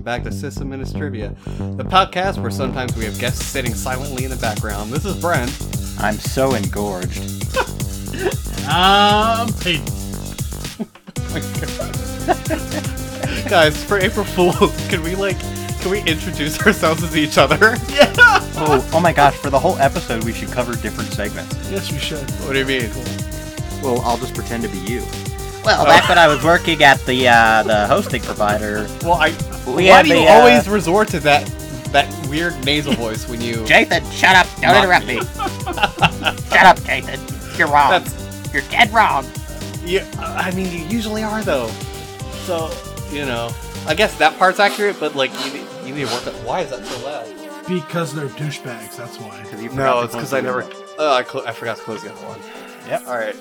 welcome back to Sysadministrivia, the podcast where sometimes we have guests sitting silently in the background. This is Brent. I'm so engorged. Um, Peyton. Guys, for April Fools, can we like, can we introduce ourselves as each other? Yeah. Oh, oh my gosh! For the whole episode, we should cover different segments. Yes, we should. What do you mean? Well, I'll just pretend to be you. Well, back when I was working at the uh, the hosting provider, Well, I. We why have do you the, uh, always resort to that that weird nasal voice when you? Jathan, shut up! Don't interrupt me. me. shut up, Jathan. You're wrong. That's You're dead wrong. yeah. I mean, you usually are though. So you know, I guess that part's accurate, but like you need, you need to work. On, why is that so loud? Because they're douchebags, that's why. No, it's because I never. window. Oh, I, cl- I forgot to close the other one. Yep. All right.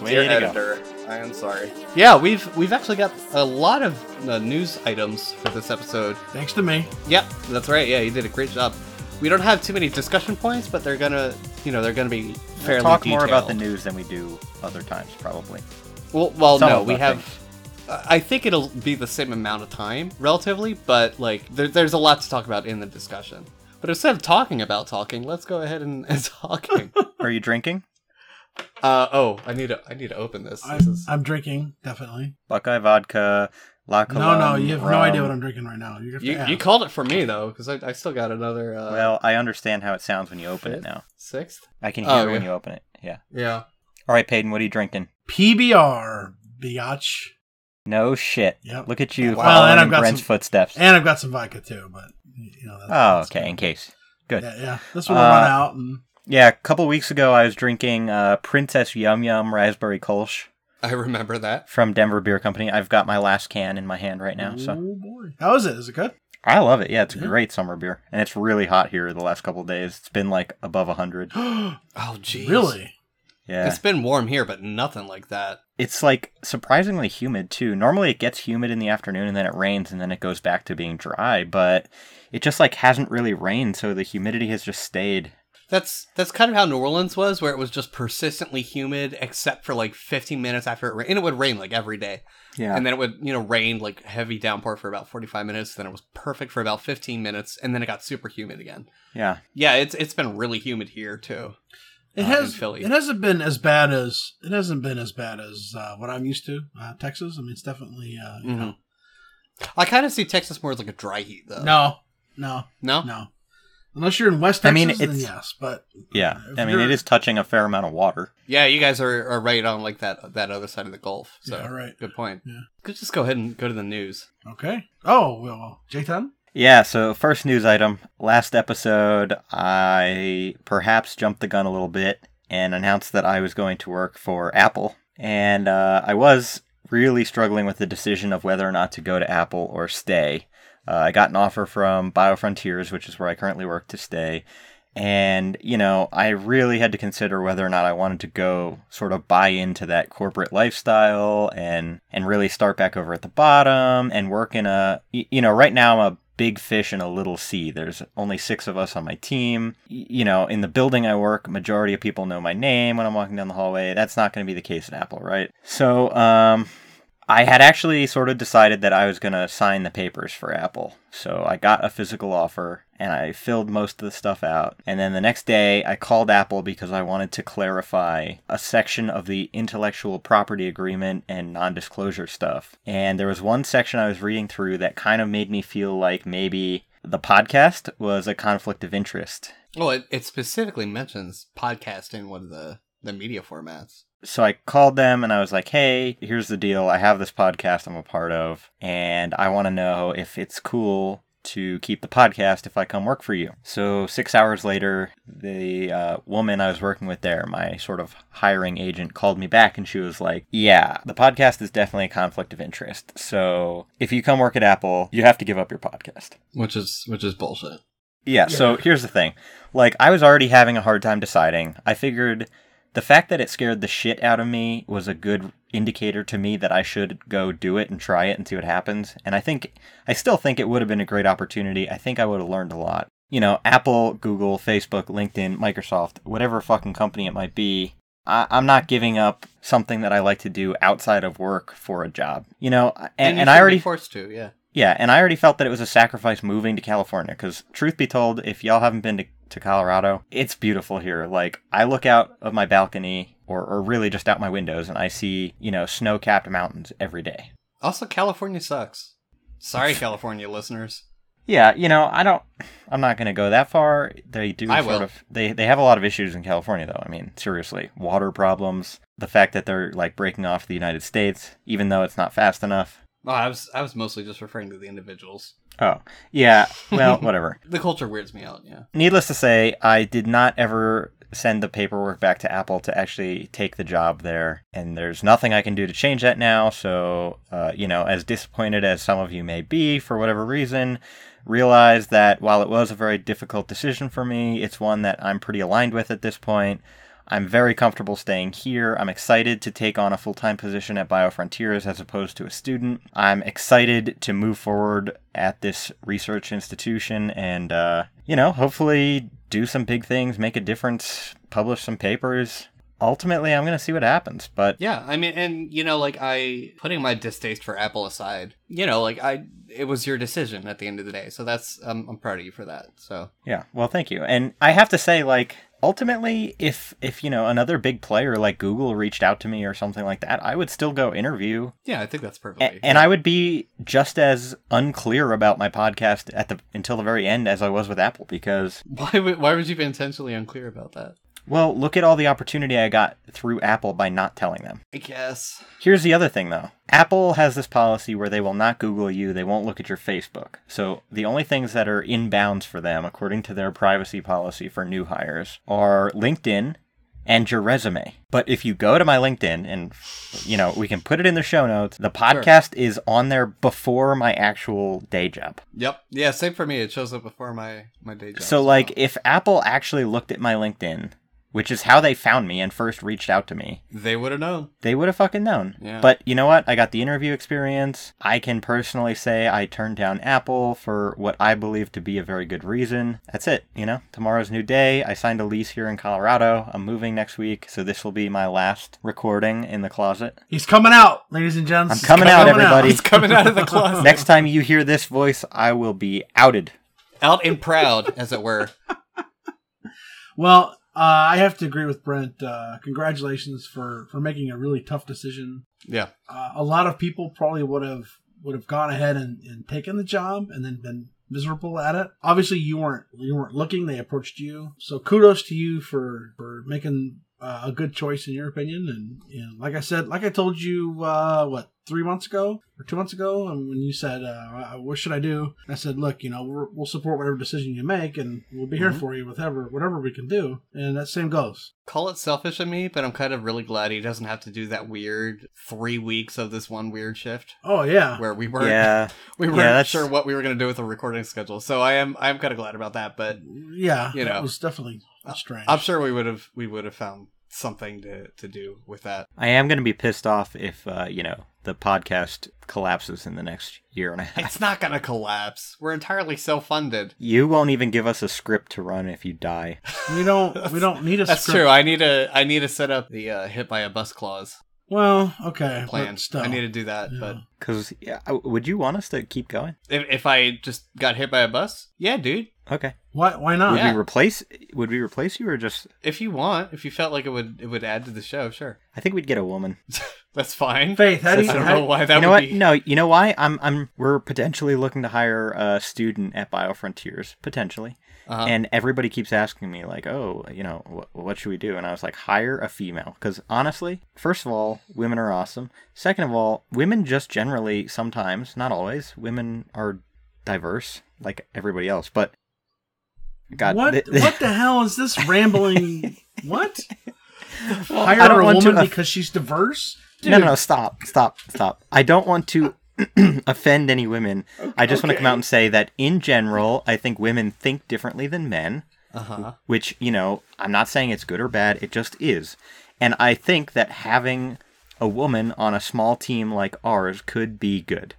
Way Dear to go. editor, I am sorry. Yeah, we've we've actually got a lot of uh, news items for this episode. Thanks to me. Yep, that's right. Yeah, you did a great job. We don't have too many discussion points, but they're gonna, you know, they're gonna be fairly Talk more about the news than we do other times, probably. Well, well, Some no, we them, I have. I think it'll be the same amount of time, relatively, but like there, there's a lot to talk about in the discussion. But instead of talking about talking, let's go ahead and, and talking. Are you drinking? Uh, oh, I need to I need to open this. I'm, This is I'm drinking, definitely. Buckeye vodka, La No, no, you have no idea what I'm drinking right now. You have to you, ask. you called it for me though, because I, I still got another. Uh, Well, I understand how it sounds when you open it now. sixth. I can hear Oh, when yeah. you open it. Yeah. Yeah. All right, Peyton, what are you drinking? PBR, biatch. No shit. Yep. Look at you Wow. Well, and I've got Brent's some- footsteps. And I've got some vodka too, but you know. That's, oh, that's okay, good. in case. Good. Yeah, yeah. This one will Uh, run out, and Yeah, a couple weeks ago, I was drinking uh, Princess Yum Yum Raspberry Kolsch I remember that. from Denver Beer Company. I've got my last can in my hand right now, so oh boy, how is it? Is it good? I love it. Yeah, it's a Yeah. great summer beer, and it's really hot here the last couple days. It's been like above hundred. Oh, jeez. really? Yeah, It's been warm here, but nothing like that. it's like surprisingly humid too. Normally, it gets humid in the afternoon, and then it rains, and then it goes back to being dry. But it just like hasn't really rained, so the humidity has just stayed. That's that's kind of how New Orleans was, where it was just persistently humid, except for like 15 minutes after it rained, and it would rain like every day, Yeah, and then it would you know rain like heavy downpour for about 45 minutes, then it was perfect for about 15 minutes, and then it got super humid again. yeah. Yeah, it's it's been really humid here too. It Uh, has. in Philly. It hasn't been as bad as it hasn't been as bad as uh, what I'm used to. Uh, Texas. I mean, it's definitely. Uh, you know. I kind of see Texas more as like a dry heat though. No, no, no, no. Unless you're in West I Texas, mean, then it's- yes. But Yeah, I mean, it is touching a fair amount of water. Yeah, you guys are, are right on like that that other side of the Gulf. So Yeah, right. good point. Yeah. Could just go ahead and go to the news. okay. Oh well, Jayton. Yeah, so first news item. Last episode, I perhaps jumped the gun a little bit and announced that I was going to work for Apple. And uh, I was really struggling with the decision of whether or not to go to Apple or stay. Uh, I got an offer from BioFrontiers, which is where I currently work, to stay. And, you know, I really had to consider whether or not I wanted to go sort of buy into that corporate lifestyle and, and really start back over at the bottom and work in a, you know, right now I'm a big fish in a little sea. There's only six of us on my team. You know, in the building I work, majority of people know my name when I'm walking down the hallway. That's not going to be the case at Apple, right? So, um, I had actually sort of decided that I was going to sign the papers for Apple. So I got a physical offer and I filled most of the stuff out. And then the next day I called Apple because I wanted to clarify a section of the intellectual property agreement and non disclosure stuff. And there was one section I was reading through that kind of made me feel like maybe the podcast was a conflict of interest. Well, it, it specifically mentions podcast in one of the the media formats. So I called them and I was like, hey, here's the deal. I have this podcast I'm a part of, and I want to know if it's cool to keep the podcast if I come work for you. So six hours later, the uh, woman I was working with there, my sort of hiring agent, called me back and she was like, yeah, the podcast is definitely a conflict of interest. So if you come work at Apple, you have to give up your podcast. Which is which is bullshit. Yeah, so here's the thing. Like, I was already having a hard time deciding. I figured the fact that it scared the shit out of me was a good indicator to me that I should go do it and try it and see what happens. And I think, I still think it would have been a great opportunity. I think I would have learned a lot. You know, Apple, Google, Facebook, LinkedIn, Microsoft, whatever fucking company it might be, I, I'm not giving up something that I like to do outside of work for a job. You know, and, you and I already forced to. Yeah. Yeah, and I already felt that it was a sacrifice moving to California because, truth be told, if y'all haven't been to, to Colorado, it's beautiful here. Like, I look out of my balcony or, or really just out my windows and I see, you know, snow capped mountains every day. Also, California sucks. Sorry, California listeners. Yeah, you know, I don't. I'm not going to go that far. They do I sort will. of. They they have a lot of issues in California, though. I mean, seriously, water problems. The fact that they're like breaking off the United States, even though it's not fast enough. Oh, I was I was mostly just referring to the individuals. Oh, yeah. Well, whatever. The culture weirds me out. Yeah. Needless to say, I did not ever send the paperwork back to Apple to actually take the job there, and there's nothing I can do to change that now. So, uh, you know, as disappointed as some of you may be for whatever reason, realize that while it was a very difficult decision for me, it's one that I'm pretty aligned with at this point. I'm very comfortable staying here. I'm excited to take on a full time position at BioFrontiers as opposed to a student. I'm excited to move forward at this research institution and, uh, you know, hopefully do some big things, make a difference, publish some papers. Ultimately, I'm going to see what happens. But Yeah, I mean, and you know, like I putting my distaste for Apple aside, you know, like I, it was your decision at the end of the day, so that's um, I'm proud of you for that. So Yeah, well, thank you. And I have to say, like, ultimately, if if you know another big player like Google reached out to me or something like that, I would still go interview, yeah, I think that's perfect. A- and I would be just as unclear about my podcast at the until the very end as I was with Apple because, why would why would you be intentionally unclear about that? Well, look at all the opportunity I got through Apple by not telling them. I guess. Here's the other thing though. Apple has this policy where they will not Google you, they won't look at your Facebook. So the only things that are in bounds for them, according to their privacy policy for new hires, are LinkedIn and your resume. But if you go to my LinkedIn and you know, we can put it in the show notes, the podcast is on there before my actual day job. Yep. Yeah. Same for me. It shows up before my my day job. So like well. if Apple actually looked at my LinkedIn, which is how they found me and first reached out to me, they would have known. they would have fucking known. Yeah. But you know what? I got the interview experience. I can personally say I turned down Apple for what I believe to be a very good reason. That's it. You know, tomorrow's a new day. I signed a lease here in Colorado. I'm moving next week, so this will be my last recording in the closet. He's coming out, ladies and gents. I'm He's coming out, everybody. He's coming out of the closet. Next time you hear this voice, I will be outed. out and proud, as it were. Well, I have to agree with Brent. Uh, congratulations for for making a really tough decision. Yeah. Uh, a lot of people probably would have would have gone ahead and, and taken the job and then been miserable at it. Obviously, you weren't you weren't looking; they approached you. So kudos to you for for making uh, a good choice in your opinion. And, and like I said, like I told you, uh, what three months ago or two months ago, and when you said, uh, "What should I do?" I said, "Look, you know, we're, we'll support whatever decision you make, and we'll be here Mhm. for you with whatever whatever we can do." And that same goes. Call it selfish of me, but I'm kind of really glad he doesn't have to do that weird three weeks of this one weird shift Oh yeah, where we weren't Yeah. we weren't that's- sure what we were gonna do with the recording schedule. So I am I am kind of glad about that, but yeah. You know, it was definitely strange. I'm sure we would have we would have found something to to do with that. I am going to be pissed off if, uh, you know, the podcast collapses in the next year and a half. It's not gonna collapse. We're entirely self funded. You won't even give us a script to run if you die. We don't. We don't need a script. That's script. true. I need to I need to set up the uh, hit by a bus clause Well, okay. plan. but still. I need to do that, Yeah. but Because yeah, uh, would you want us to keep going? if, if I just got hit by a bus, yeah, dude. Okay. Why? Why not? Would Yeah. we replace? Would we replace you or just? If you want, if you felt like it would it would add to the show, sure. I think we'd get a woman. That's fine. Faith, how do I you? don't how- know why that you know would what? be. No, you know why? I'm. I'm. We're potentially looking to hire a student at BioFrontiers, potentially. Uh-huh. And everybody keeps asking me, like, oh, you know, wh- what should we do? And I was like, hire a female. Because honestly, first of all, women are awesome. Second of all, women just generally, sometimes, not always, women are diverse, like everybody else. But, God, what? th- th- what the hell is this rambling? what? I Hire don't a want to woman because she's diverse? no, no, no, stop, stop, stop. I don't want to offend any women. I just want to come out and say that in general, I think women think differently than men. Uh-huh. which you know i'm not saying it's good or bad it just is and i think that having a woman on a small team like ours could be good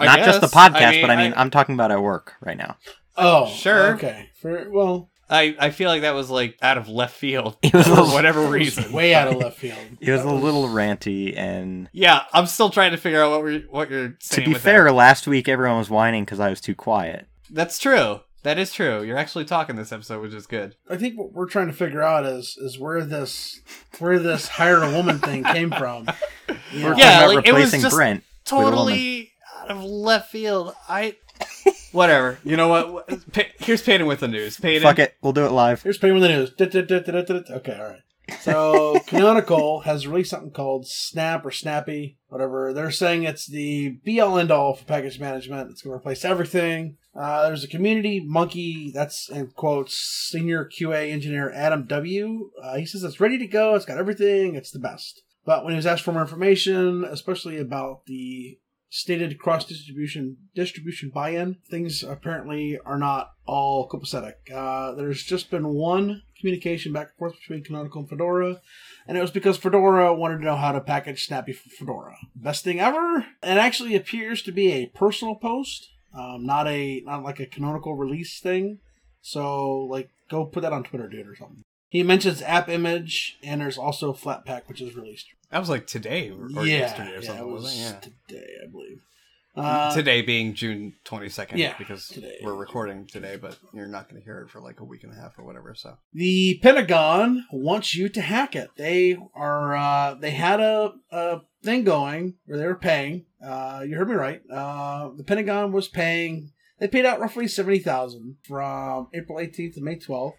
I not just the guess. podcast but i mean I- I, am talking about at work right now Oh, Sure. Okay. For, well, I, I feel like that was like out of left field It was for a- whatever reason. Way out of left field. It was That a little ranty, and Yeah, I'm still trying to figure out what we're what you're to be with fair, that. last week everyone was whining because I was too quiet. that's true. That is true. You're actually talking this episode, which is good. I think what we're trying to figure out is is where this where this hire a woman thing came from. You know? Yeah, talking about like, it was replacing just Brent. with a woman. Totally out of left field. I whatever. You know what? Pa- Here's Peyton with the news. Peyton. Fuck it, we'll do it live. Here's Peyton with the News. Okay, all right. So Canonical has released something called Snap or Snappy, whatever. They're saying it's the be all end all for package management. It's going to replace everything. Uh, there's a community monkey that's in quotes senior QA engineer Adam W. Uh, he says it's ready to go. It's got everything. It's the best. But when he was asked for more information, especially about the stated cross distribution distribution buy-in, things apparently are not all copacetic. Uh, there's just been one communication back and forth between Canonical and Fedora, and it was because Fedora wanted to know how to package Snappy for Fedora. Best thing ever. It actually appears to be a personal post, um, not a not like a canonical release thing. So like, go put that on Twitter, dude, or something. He mentions AppImage, and there's also Flatpak, which is released. That was like today or, or yeah, yesterday or yeah, something, it was wasn't it? today, I believe. Uh, today being June 22nd. yeah, Because today. we're recording today, but you're not going to hear it for like a week and a half or whatever. So The Pentagon wants you to hack it. They are uh, they had a, a thing going where they were paying. Uh, you heard me right. Uh, the Pentagon was paying. They paid out roughly seventy thousand from April eighteenth to May twelfth.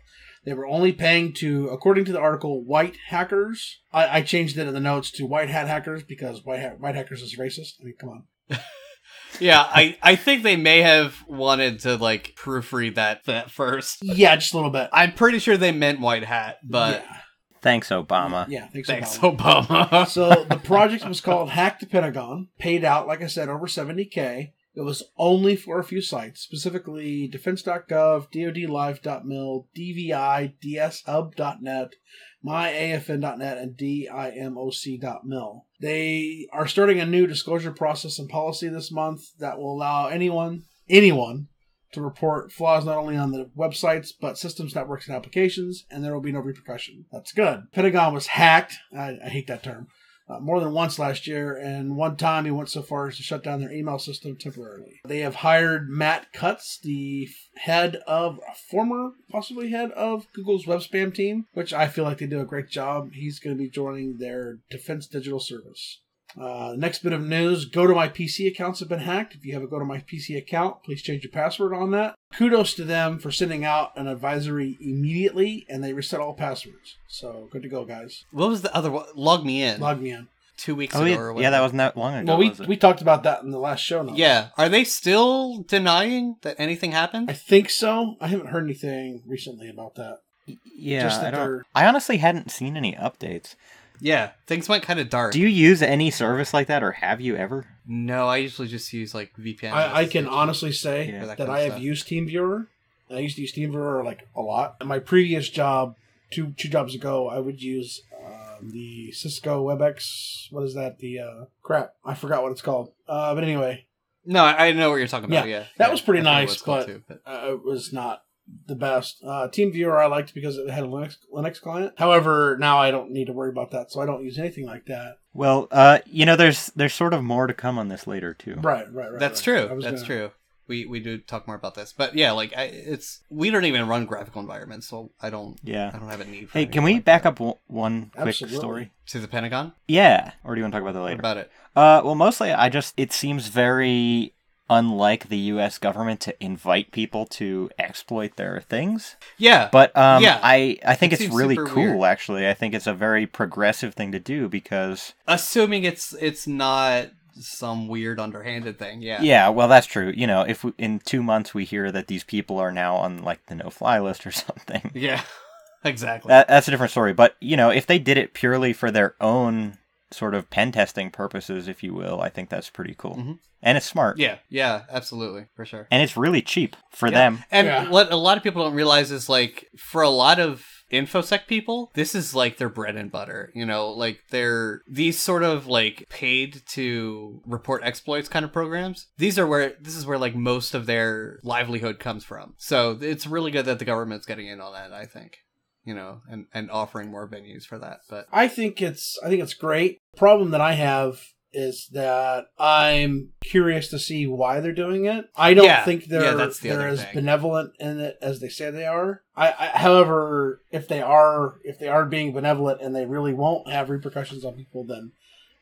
They were only paying to, according to the article, white hackers. I, I changed it in the notes to white hat hackers because white hat, white hackers is racist. I mean, come on. yeah, I I think they may have wanted to like proofread that that first. Yeah, just a little bit. I'm pretty sure they meant white hat, but yeah, Thanks, Obama. yeah thanks, thanks Obama. Obama. so the project was called Hack the Pentagon, paid out, like I said, over 70K. It was only for a few sites, specifically defense.gov, dodlive.mil, DVI, dshub.net, myafn.net, and dimoc.mil. They are starting a new disclosure process and policy this month that will allow anyone, anyone, to report flaws not only on the websites but systems, networks, and applications, and there will be no repercussion. That's good. Pentagon was hacked. I, I hate that term. Uh, more than once last year, and one time he went so far as to shut down their email system temporarily. They have hired Matt Cutts, the head of, former, possibly head of Google's web spam team, which I feel like they do a great job. He's going to be joining their Defense Digital Service. Uh, next bit of news GoToMyPC accounts have been hacked. If you have a GoToMyPC account, please change your password on that. Kudos to them for sending out an advisory immediately and they reset all passwords. So good to go, guys. what was the other one? LogMeIn. Log me in. two weeks Oh, ago yeah, or yeah, that wasn't that long ago. Well, we, was it? we talked about that in the last show. Notes. Yeah. Are they still denying that anything happened? I think so. I haven't heard anything recently about that. yeah, just that I don't. I honestly hadn't seen any updates. Yeah. Things went kind of dark. Do you use any service like that, or have you ever? No, I usually just use like VPN. I, I can honestly say Yeah, that that I have stuff. used TeamViewer. I used to use TeamViewer like a lot. In my previous job, two two jobs ago, I would use um, the Cisco WebEx. What is that? The uh, crap. I forgot what it's called. Uh, but anyway, No, I I know what you're talking about. Yeah, that Yeah, was pretty I nice, but- too, but uh, it was not the best. Uh, TeamViewer I liked because it had a Linux Linux client. However, now I don't need to worry about that, so I don't use anything like that. Well, uh, you know, there's there's sort of more to come on this later too. Right, right, right. that's right. True. That's gonna- true. We we do talk more about this, but yeah, like I, it's we don't even run graphical environments, so I don't Yeah, I don't have a need. For Hey, can we like back that. up w- one quick Absolutely. story? to the Pentagon? Yeah. Or do you want to talk about that What later? about it? Uh, well, mostly I just it seems very unlike the U.S. government to invite people to exploit their things. Yeah, But um, Yeah. I I think It it's really cool. weird. Actually, I think it's a very progressive thing to do because assuming it's it's not some weird underhanded thing. Yeah. yeah, well, that's true. You know, if we, in two months we hear that these people are now on like the no-fly list or something, Yeah. exactly. that, that's a different story. But you know, if they did it purely for their own sort of pen testing purposes, if you will, I think that's pretty cool. Mhm. And it's smart. yeah. Yeah. Absolutely. For sure. And it's really cheap for Yeah. them. And Yeah. what a lot of people don't realize is like for a lot of infosec people this is like their bread and butter you know like they're these sort of like paid to report exploits kind of programs these are where this is where like most of their livelihood comes from so it's really good that the government's getting in on that i think you know and and offering more venues for that but I think it's I think it's great. Problem that I have is that I'm curious to see why they're doing it. I don't Yeah, think they're yeah, the they're as thing. benevolent in it as they say they are. I, I however, if they are if they are being benevolent and they really won't have repercussions on people, then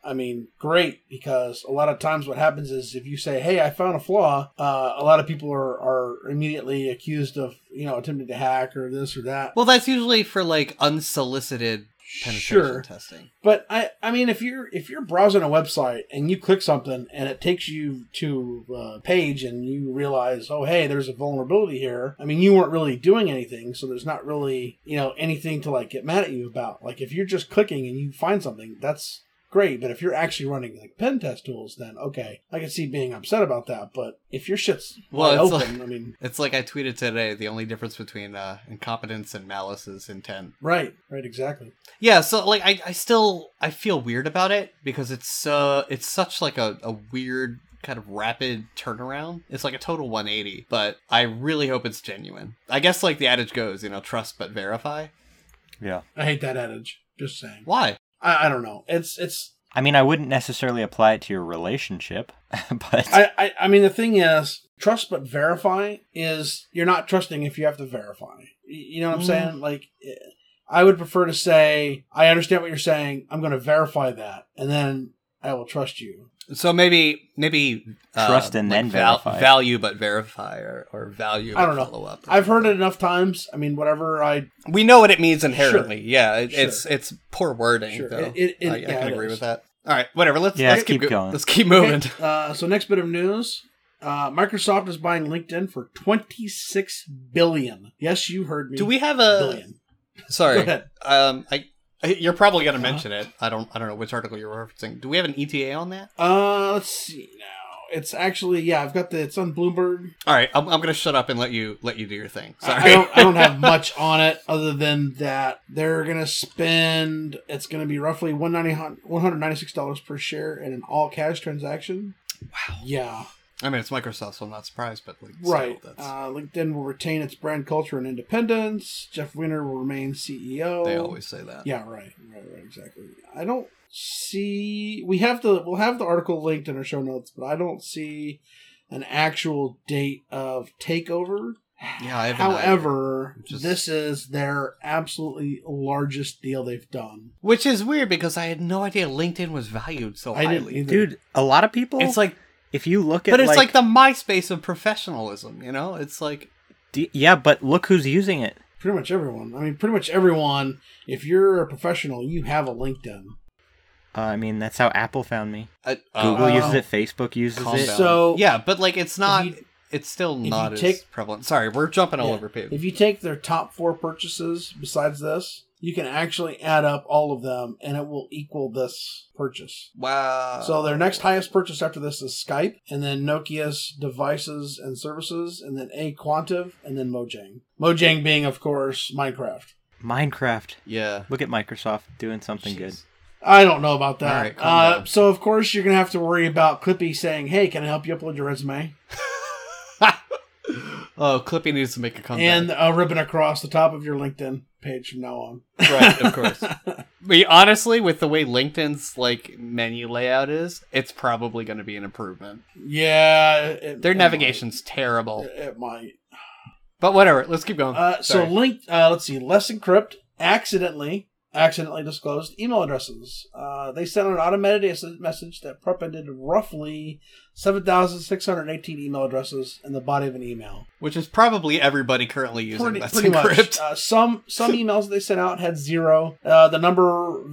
I mean, great, because a lot of times what happens is if you say, "Hey, I found a flaw," uh, a lot of people are, are immediately accused of you know attempting to hack or this or that. well that's usually for like unsolicited penetration Sure. testing But I, I mean, if you're if you're browsing a website and you click something and it takes you to a page and you realize, oh hey, there's a vulnerability here. I mean, you weren't really doing anything, so there's not really you know anything to like get mad at you about. Like if you're just clicking and you find something, that's great. But if you're actually running like pen test tools, then okay, I can see being upset about that. But if your shit's Well, wide it's open, like- I mean, It's like I tweeted today. The only difference between uh, incompetence and malice is intent. right, right, exactly. Yeah, so like I, I still I feel weird about it because it's uh it's such like a, a weird kind of rapid turnaround. It's like a total 180, but I really hope it's genuine. I guess like the adage goes, you know, trust but verify. Yeah. I hate that adage. Just saying. Why? I, I don't know. It's it's I mean, I wouldn't necessarily apply it to your relationship, but I, I, I mean, the thing is, trust but verify is you're not trusting if you have to verify. You know what I'm Mm. saying? Like, eh, I would prefer to say, I understand what you're saying. I'm going to verify that, and then I will trust you. So maybe maybe uh, Trust and then verify. value but verify or, or value I don't but know. follow up. I've heard it enough times. I mean, whatever I We know what it means inherently. Yeah, it, Sure. it's it's poor wording Sure. though. It- it- it- I, I can it agree is. with that. All right, whatever. Let's Yeah, let's keep keep, going. Let's keep moving. Okay, uh, so next bit of news. Uh, Microsoft is buying LinkedIn for 26 billion. Yes, you heard me. Do we have a billion? Go Sorry. ahead. Um, I, I you're probably gonna Uh-huh. mention it. I don't I don't know which article you're referencing. Do we have an ETA on that? Uh, let's see now. It's actually yeah. I've got the. It's on Bloomberg. All right, I'm, I'm gonna shut up and let you let you do your thing. Sorry. I don't. I don't have much on it other than that they're gonna spend. It's gonna be roughly one hundred ninety six dollars per share in an all cash transaction. Wow. Yeah, I mean, it's Microsoft, so I'm not surprised. But like, still, right. that's, Uh, LinkedIn will retain its brand culture and independence. Jeff Weiner will remain CEO. they always say that. Yeah, right, right, right, exactly. I don't see. We have the we'll have the article linked in our show notes, but I don't see an actual date of takeover. Yeah, I haven't However, which is- this is their absolutely largest deal they've done. Which is weird because I had no idea LinkedIn was valued so I didn't highly. dude, a lot of people. It's like, if you look at, but it's like, like, the MySpace of professionalism. You know, it's like D- yeah, but look who's using it. Pretty much everyone. I mean, pretty much everyone. If you're a professional, you have a LinkedIn. Uh, I mean, that's how Apple found me. uh, Google Uh, uses it. Facebook uses it. down. So- yeah, but like it's not. you- it's still you not as prevalent. Sorry, we're jumping all Yeah. over people. If you take their top four purchases besides this, you can actually add up all of them, and it will equal this purchase. Wow. So their next highest purchase after this is Skype, and then Nokia's devices and services, and then aQuantive, and then Mojang. Mojang being, of course, Minecraft. Minecraft. Yeah. Look at Microsoft doing something good. I don't know about that. All right, uh, so of course you're gonna have to worry about Clippy saying, "Hey, can I help you upload your resume?" oh, Clippy needs to make a comeback. and a ribbon across the top of your LinkedIn page from now on. right, of course. But honestly, with the way LinkedIn's like menu layout is, it's probably going to be an improvement. yeah, it, Their it navigation's might. terrible. It, it might. But whatever. Let's keep going. Uh, so link. Uh, let's see. Let's Encrypt accidentally accidentally disclosed email addresses. Uh, they sent an automated message that prepended roughly seven thousand six hundred eighteen email addresses in the body of an email. which is probably everybody currently using pretty, Let's pretty Encrypt. much. Uh, some some emails they sent out had zero. Uh, the number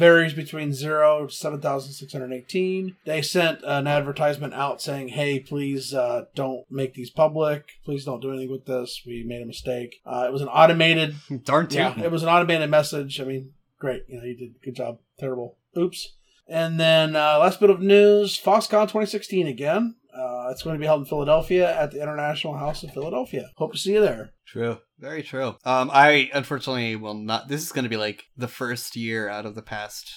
varies between zero to seven thousand six hundred eighteen. They sent an advertisement out saying, "Hey, please uh, don't make these public. Please don't do anything with this. We made a mistake." Uh, it was an automated. Darn. Yeah, it was an automated message. I mean, great. You know, you did a good job. Terrible. Oops. And then uh, last bit of news: FOSSCON 2016 again. Uh, it's going to be held in Philadelphia at the International House of Philadelphia. Hope to see you there. True. Very true. Um, I unfortunately will not. This is going to be like the first year out of the past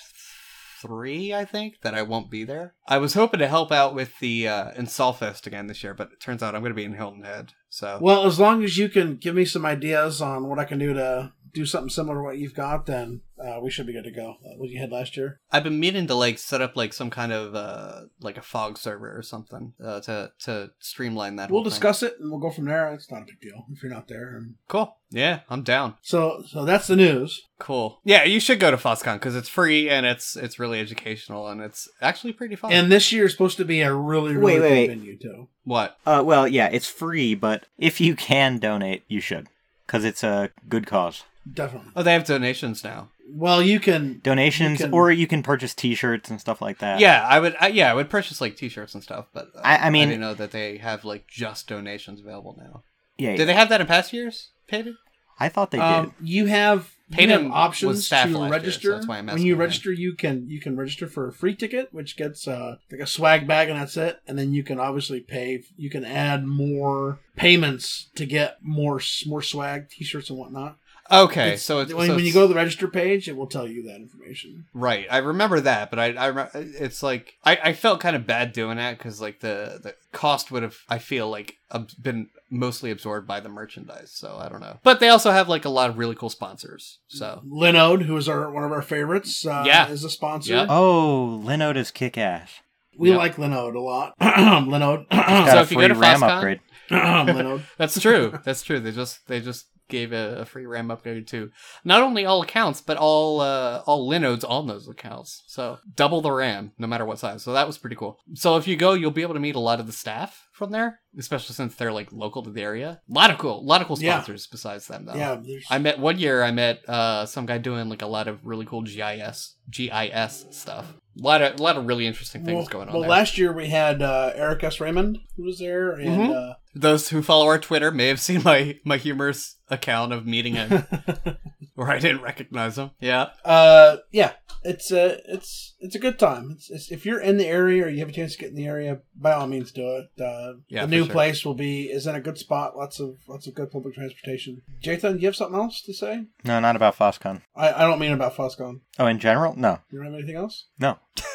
three, I think, that I won't be there. I was hoping to help out with the uh, InstallFest again this year, but it turns out I'm going to be in Hilton Head. So Well, as long as you can give me some ideas on what I can do to do something similar to what you've got, then uh, we should be good to go. Uh, what you had last year? I've been meaning to like set up like some kind of uh like a fog server or something uh, to to streamline that. We'll whole thing. discuss it and we'll go from there. It's not a big deal if you're not there. And Cool. Yeah, I'm down. so, so that's the news. Cool. Yeah, you should go to FOSSCON because it's free and it's it's really educational and it's actually pretty fun. And this year is supposed to be a really, really Wait, wait, cool wait. venue too. what? Uh, well, yeah, it's free, but if you can donate, you should, because it's a good cause. Definitely. Oh, they have donations now. Well, you can. Donations, You can- or you can purchase T-shirts and stuff like that. Yeah, I would. I, yeah, I would purchase like T-shirts and stuff, but uh, I- I mean- didn't know that they have like just donations available now. yeah. Did they have that in past years? Pated? I thought they Um, you have you Peyton options to last year, register. so that's why I'm when asking you him. register, you can you can register for a free ticket, which gets uh, like a swag bag, and that's it. And then you can obviously pay. You can add more payments to get more more swag, t-shirts, and whatnot. Okay, It's- so it's when, so when you go to the register page, it will tell you that information. Right, I remember that, but I, I re- it's like I, I felt kind of bad doing that because like the the cost would have I feel like ab- been mostly absorbed by the merchandise, so I don't know. But they also have like a lot of really cool sponsors, so Linode, who is our one of our favorites, uh, Yeah. is a sponsor. Yeah. Oh, Linode is kick ass. We Yeah. like Linode a lot. Linode. So a if you go to RAM FOSSCON- upgrade. Linode. that's true. That's true. They just they just gave a, a free RAM upgrade to not only all accounts but all uh, all Linodes on those accounts. So double the RAM, no matter what size. So that was pretty cool. So if you go, you'll be able to meet a lot of the staff from there, especially since they're like local to the area. A lot of cool, a lot of cool Yeah. sponsors besides them though. Yeah, there's- I met one year. I met uh, some guy doing like a lot of really cool GIS GIS stuff. A lot of a lot of really interesting things well, going on Well, there. last year we had uh, Eric S. Raymond who was there, and Mhm. Those who follow our Twitter may have seen my my humorous account of meeting him where I didn't recognize him. Yeah. uh, yeah, it's a it's it's a good time. It's, it's, if you're in the area or you have a chance to get in the area, by all means do it. Uh, Yeah, the new sure. place will be is in a good spot. Lots of lots of good public transportation. Jathan, do you have something else to say? No, not about FOSSCON. I, I don't mean about FOSSCON. Oh, in general? No. You don't have anything else? No.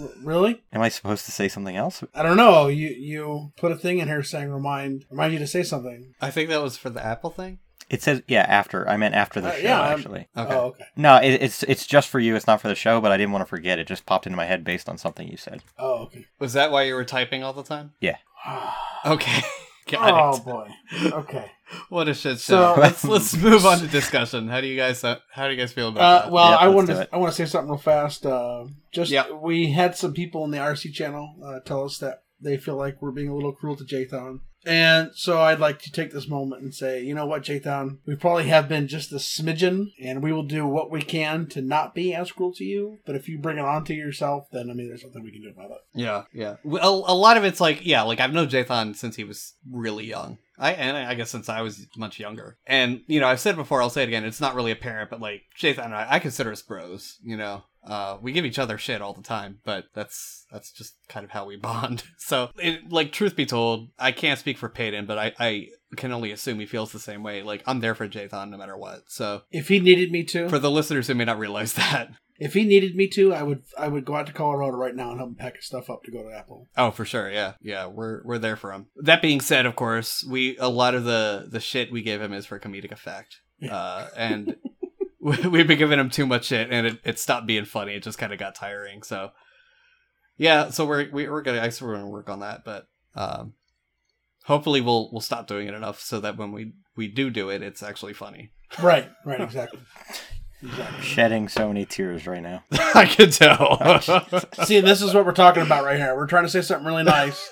R- really? Am I supposed to say something else? I don't know. You you put a thing in here saying remind remind you to say something. I think that was for the Apple thing. It says yeah after. I meant after the Uh, show yeah, I'm- actually. Okay. Oh, okay. No, it, it's it's just for you. It's not for the show. But I didn't want to forget. It just popped into my head based on something you said. Oh, okay. Was that why you were typing all the time? Yeah. Okay. Got oh it. boy. Okay. What a shit show. So- let's let's move on to discussion. How do you guys uh, how do you guys feel about Uh, that? well, Yeah, I let's wanted do to. I want to say something real fast. Uh, just Yeah. we had some people in the IRC channel uh, tell us that they feel like we're being a little cruel to Jathan. And so I'd like to take this moment and say, you know what, Jathan, we probably have been just a smidgen, and we will do what we can to not be as cruel to you. But if you bring it on to yourself, then I mean, there's nothing we can do about it. Yeah, yeah. Well, a lot of it's like, yeah, like I've known Jathan since he was really young. I and I guess since I was much younger. And you know, I've said before, I'll say it again. It's not really apparent, but like Jathan and I, I consider us bros. You know, uh, we give each other shit all the time, but that's that's just kind of how we bond. So, it, like, truth be told, I can't speak for Peyton, but I I can only assume he feels the same way. Like, I'm there for Jathan no matter what. So, If he needed me to, for the listeners who may not realize that, if he needed me to, I would I would go out to Colorado right now and help him pack his stuff up to go to Apple. Oh, for sure. Yeah, yeah. We're we're there for him. That being said, of course, we a lot of the the shit we give him is for comedic effect, uh, and we, we've been giving him too much shit, and it, it stopped being funny. It just kind of got tiring. So, yeah. So we're we, we're gonna I we're gonna work on that, but um, hopefully we'll we'll stop doing it enough so that when we we do do it, it's actually funny. Right, right, exactly. Exactly. Shedding so many tears right now. I can tell. See, this is what we're talking about right here. We're trying to say something really nice.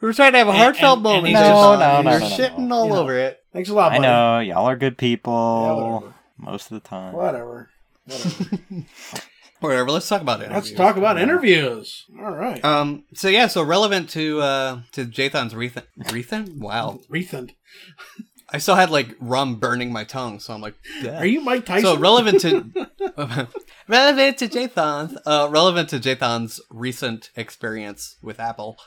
we're trying to have a heartfelt and- and moment. he's Jason. just- No, no, no, You're no, no, shitting no. all You know. over it. Thanks a lot, I buddy. know y'all are good people Yeah, most of the time. Whatever. Whatever. Whatever. Let's talk about it. Let's talk about interviews. All right. Um. So yeah. So relevant to uh to Jathan's Rethan. Rethan. Wow. Rethand. I still had like rum burning my tongue, so I'm like, yeah. Are you Mike Tyson? so relevant to relevant to Jathan's uh relevant to Jathan's recent experience with Apple.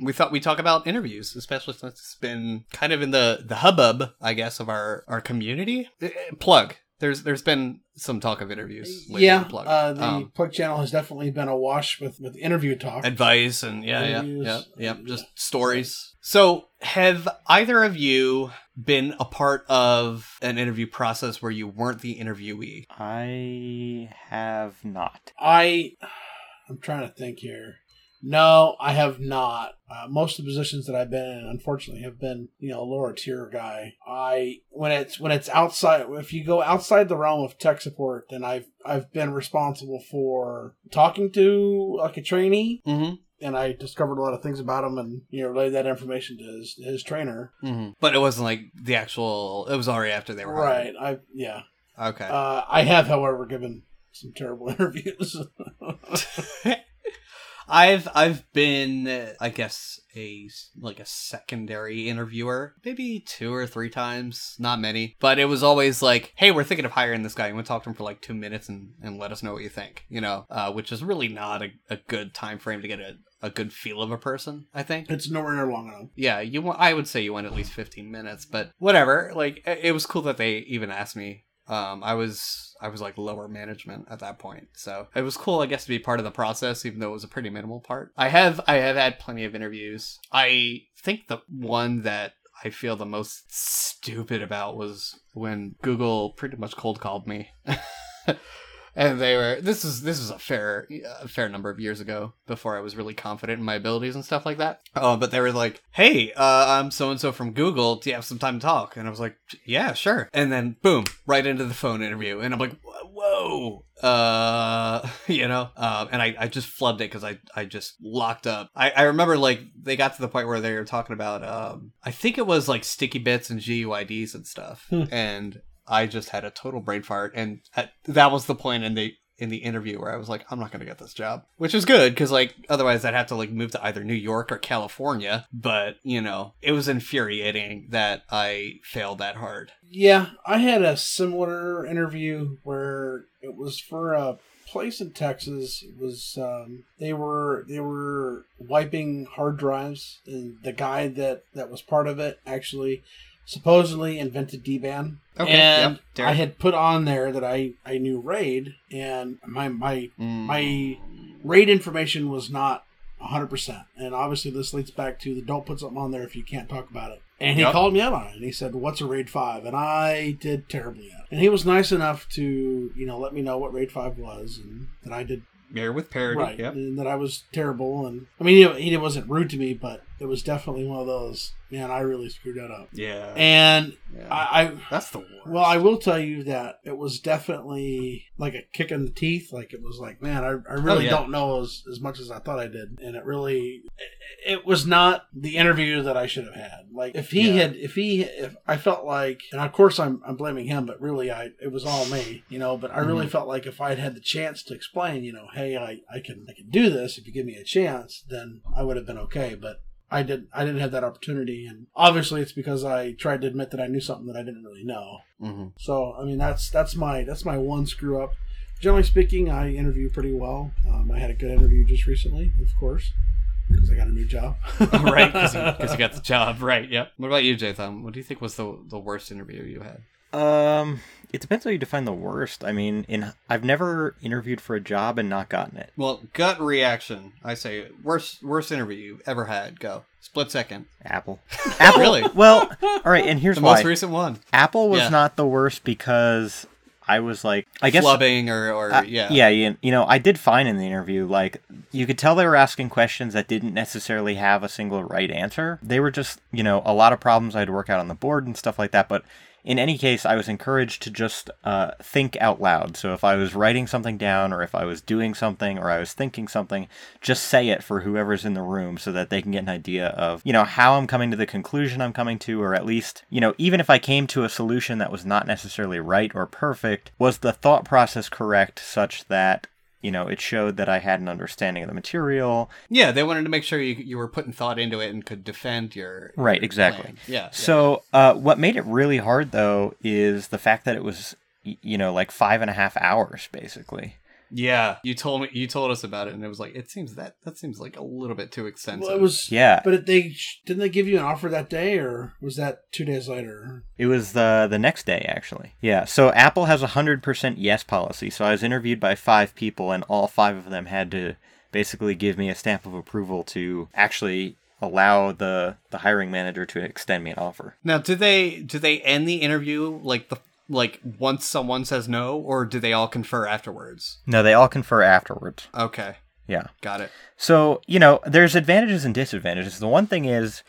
we thought we'd talk about interviews, especially since it's been kind of in the the hubbub, I guess, of our our community. Eh, Plug. There's there's been some talk of interviews. lately yeah, on Plug. uh, the Um, plug channel has definitely been awash with with interview talk. advice and yeah, yeah, Interviews. yeah, yeah, just stories. So, have either of you been a part of an interview process where you weren't the interviewee? I have not. I, I'm trying to think here. No, I have not. Uh, most of the positions that I've been in, unfortunately, have been you know a lower tier guy. I when it's when it's outside, if you go outside the realm of tech support, then I've I've been responsible for talking to like a trainee, Mm-hmm. and I discovered a lot of things about him, and you know relayed that information to his his trainer. Mm-hmm. But it wasn't like the actual. It was already after they were Right. I yeah. Okay. Uh, I have, however, given some terrible interviews. I've I've been I guess a like a secondary interviewer. Maybe two or three times. Not many. But it was always like hey we're thinking of hiring this guy. And we'll talk to him for like two minutes and, and let us know what you think you know? Uh, which is really not a, a good time frame to get a, a good feel of a person I think. It's nowhere near long enough. yeah you want I would say you went at least 15 minutes but whatever. Like it was cool that they even asked me um I was I was like lower management at that point so it was cool I guess to be part of the process even though it was a pretty minimal part. I have I have had plenty of interviews. I think the one that I feel the most stupid about was when Google pretty much cold called me and they were this is this was a fair a fair number of years ago before I was really confident in my abilities and stuff like that. Oh, but they were like, "Hey, uh, I'm so and so from Google. Do you have some time to talk?" And I was like, "Yeah, sure." And then boom, right into the phone interview, and I'm like, "Whoa." Uh, you know, um, and I, I just flubbed it because I, I just locked up. I, I remember like they got to the point where they were talking about, um, I think it was like sticky bits and GUIDs and stuff, Hmm. and I just had a total brain fart, and at, that was the point in the in the interview where I was like, I'm not gonna get this job, which is good because like otherwise I'd have to like move to either New York or California. But you know, it was infuriating that I failed that hard. Yeah, I had a similar interview where it was for a place in Texas. It was um, they were they were wiping hard drives, and the guy that that was part of it actually supposedly invented DBAN. Okay, and yep, I had put on there that I I knew RAID, and my my Mm. my RAID information was not 100%. And obviously, this leads back to the don't put something on there if you can't talk about it. And he Yep. called me out on it. And he said, What's a RAID 5? And I did terribly at it. And he was nice enough to, you know, let me know what RAID 5 was and that I did Mirror with parity. right. Yep. And that I was terrible. And I mean, he, he wasn't rude to me, but it was definitely one of those, man, I really screwed that up. Yeah. And yeah. I, I That's the worst. well, I will tell you that it was definitely like a kick in the teeth. Like it was like, man, I, I really Oh, yeah. don't know as, as much as I thought I did, and it really, it, it was not the interview that I should have had. Like if he Yeah. had, if he, if I felt like, and of course I'm I'm blaming him, but really I it was all me, you know. But I really Mhm. felt like if I had had the chance to explain, you know, hey, I I can I can do this if you give me a chance, then I would have been okay. But I did I didn't have that opportunity, and obviously it's because I tried to admit that I knew something that I didn't really know. hmm So I mean that's that's my that's my one screw up. Generally speaking, I interview pretty well. Um, I had a good interview just recently, of course, because I got a new job. right, because you, 'cause you got the job. Right. Yep. What about you, Jathan? What do you think was the the worst interview you had? Um, it depends how you define the worst. I mean, in I've never interviewed for a job and not gotten it. Well, gut reaction. I say worst worst interview you've ever had. Go split second. Apple. Apple. Really? Well, all right, and here's The why. most recent one. Apple was Yeah. not the worst because I was like, I guess flubbing or or Uh, yeah yeah, you, you know, I did fine in the interview. Like, you could tell they were asking questions that didn't necessarily have a single right answer. They were just, you know, a lot of problems I had to work out on the board and stuff like that. But in any case, I was encouraged to just uh, think out loud. So if I was writing something down, or if I was doing something, or I was thinking something, just say it for whoever's in the room so that they can get an idea of, you know, how I'm coming to the conclusion I'm coming to, or at least, you know, even if I came to a solution that was not necessarily right or perfect, was the thought process correct such that, you know, it showed that I had an understanding of the material. yeah they wanted to make sure you you were putting thought into it and could defend your Right, your exactly. plan. yeah So, uh, what made it really hard, though, is the fact that it was, you know, like five and a half hours, basically. Yeah, you told me you told us about it, and it was like it seems that that seems like a little bit too expensive. Well, it was Yeah, But it, they didn't they give you an offer that day, or was that two days later? it was the the next day actually. Yeah, so Apple has a hundred percent yes policy. So I was interviewed by five people, and all five of them had to basically give me a stamp of approval to actually allow the the hiring manager to extend me an offer. Now, do they do they end the interview like the like once someone says no, or do they all confer afterwards? No, they all confer afterwards. Okay, Yeah. got it. So, you know, there's advantages and disadvantages. The one thing is,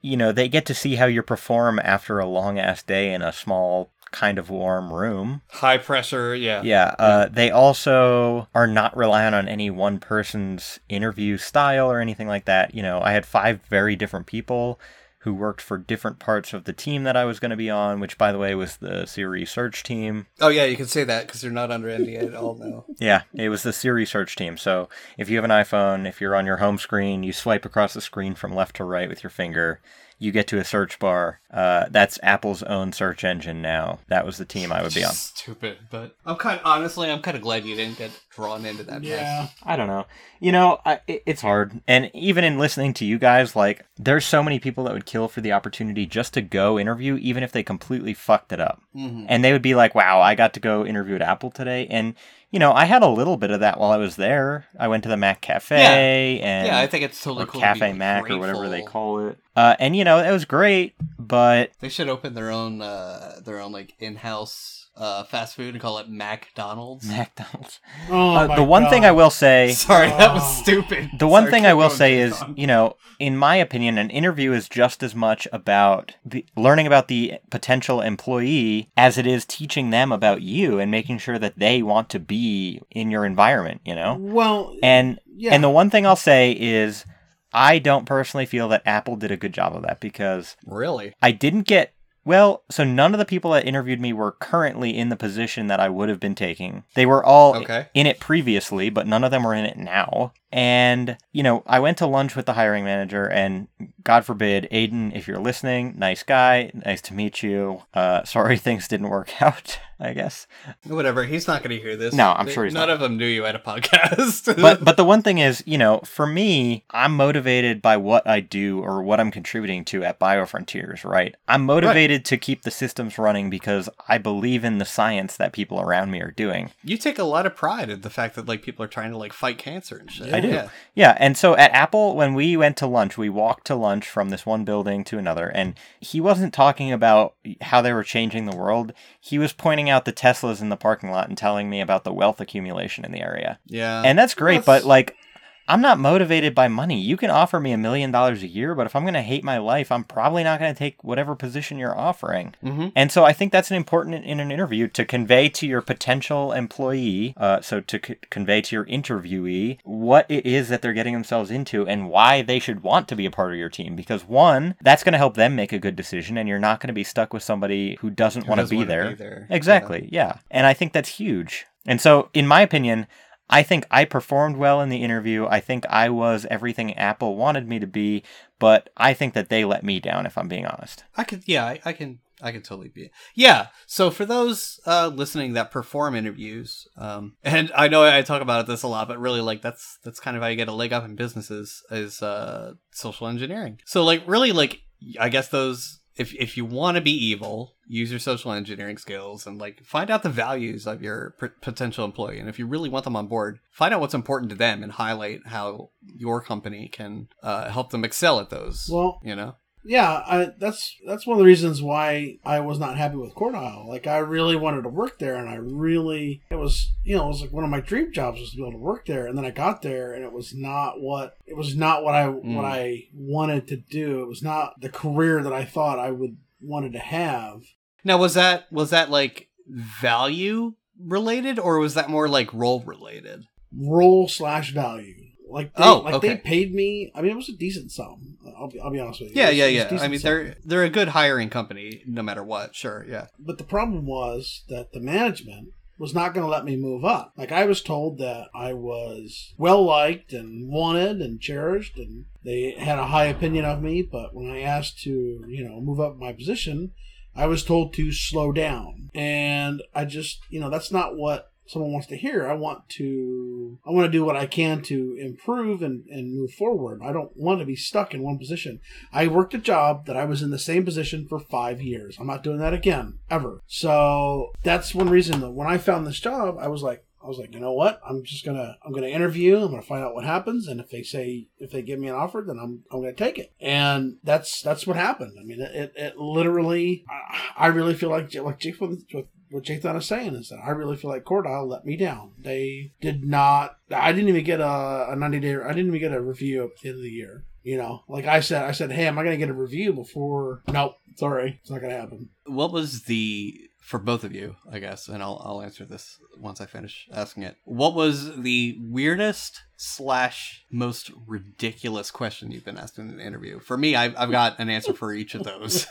you know, they get to see how you perform after a long ass day in a small, kind of warm room. High pressure, yeah. Yeah. Uh, they also are not relying on any one person's interview style or anything like that. You know, I had five very different people who worked for different parts of the team that I was going to be on, which, by the way, was the Siri search team. Oh yeah, you can say that because they're not under NDA at all now. Yeah, it was the Siri search team. So if you have an iPhone, if you're on your home screen, you swipe across the screen from left to right with your finger, you get to a search bar. Uh, that's Apple's own search engine now. That was the team I would be on. Stupid, but I'm kind of, honestly, I'm kind of glad you didn't get drawn into that. mess. Yeah, I don't know. You know, I, it- it's hard. And even in listening to you guys, like, there's so many people that would kill for the opportunity just to go interview, even if they completely fucked it up. Mhm. And they would be like, wow, I got to go interview at Apple today. And, you know, I had a little bit of that while I was there. I went to the Mac Cafe and. yeah, I think it's totally cool. to Cafe like, Mac or whatever they call it. Uh, and you know, it was great, but They should open their own, uh, their own like in-house uh, fast food and call it McDonald's. McDonald's. Oh, Uh, the one thing I will say, Sorry, that was Oh. stupid. the one Sorry, thing I will say is, Jason. you know, in my opinion, an interview is just as much about the learning about the potential employee as it is teaching them about you and making sure that they want to be in your environment. You know, Well, and yeah, and the one thing I'll say is. I don't personally feel that Apple did a good job of that because really, I didn't get well, so none of the people that interviewed me were currently in the position that I would have been taking. They were all Okay. in it previously, but none of them were in it now. And, you know, I went to lunch with the hiring manager, and God forbid, Aiden, if you're listening, nice guy, nice to meet you. Uh, sorry things didn't work out, I guess. whatever. He's not going to hear this. No, I'm sure he's None not. of them knew you had a podcast. But but the one thing is, you know, for me, I'm motivated by what I do or what I'm contributing to at BioFrontiers, right? I'm motivated to keep the systems running because I believe in the science that people around me are doing. you take a lot of pride in the fact that like people are trying to like fight cancer and shit. I do. Yeah. Yeah, and so at Apple, when we went to lunch, we walked to lunch from this one building to another, and he wasn't talking about how they were changing the world. He was pointing out the Teslas in the parking lot and telling me about the wealth accumulation in the area. Yeah. and that's great, That's- but like, I'm not motivated by money. You can offer me a million dollars a year, but if I'm going to hate my life, I'm probably not going to take whatever position you're offering. hmm And so I think that's an important in an interview to convey to your potential employee, uh, so to c- convey to your interviewee what it is that they're getting themselves into and why they should want to be a part of your team. Because one, that's going to help them make a good decision, and you're not going to be stuck with somebody who doesn't want to doesn't be there. be there. Exactly, yeah. And I think that's huge. And so, in my opinion, I think I performed well in the interview. I think I was everything Apple wanted me to be, but I think that they let me down, if I'm being honest. I could, yeah, I, I can, I can totally be. Yeah. So for those uh, listening that perform interviews, um, and I know I talk about this a lot, but really, like that's that's kind of how you get a leg up in businesses is uh, social engineering. So like, really, like I guess those. If, if you want to be evil, use your social engineering skills and like find out the values of your p- potential employee. And if you really want them on board, find out what's important to them and highlight how your company can uh, help them excel at those. Well, you know, yeah, I, that's that's one of the reasons why I was not happy with Cornell. Like I really wanted to work there, and I really it was you know it was like one of my dream jobs was to be able to work there. And then I got there, and it was not what it was not what I hmm. what I wanted to do. It was not the career that I thought I would wanted to have. Now was that was that like value related or was that more like role related? Role slash value. Like they, Oh, like okay. they paid me. I mean, it was a decent sum. I'll be, I'll be honest with you. Yeah, was- yeah, it was a yeah. I mean sum. they're they're a good hiring company no matter what. Sure, yeah. But the problem was that the management was not going to let me move up. Like I was told that I was well liked and wanted and cherished, and they had a high opinion of me. But when I asked to, you know, move up my position, I was told to slow down, and I just, you know, that's not what someone wants to hear. I want to I want to do what I can to improve and, and move forward. I don't want to be stuck in one position. I worked a job that I was in the same position for five years. I'm not doing that again ever. So that's one reason that when I found this job, I was like, I was like, you know what? I'm just gonna I'm gonna interview. I'm gonna find out what happens, and if they say if they give me an offer, then I'm I'm gonna take it. And that's that's what happened. I mean, it it, it literally. I, really feel like like Jake with what Jathan is saying is that I really feel like Cornell let me down. They did not. I didn't even get a, a 90 day. I didn't even get a review at the end of the year. You know, like I said, I said, hey, am I going to get a review before? Nope, sorry, it's not going to happen. What was the for both of you, I guess, and I'll I'll answer this once I finish asking it. What was the weirdest slash most ridiculous question you've been asked in an interview? For me, I've I've got an answer for each of those.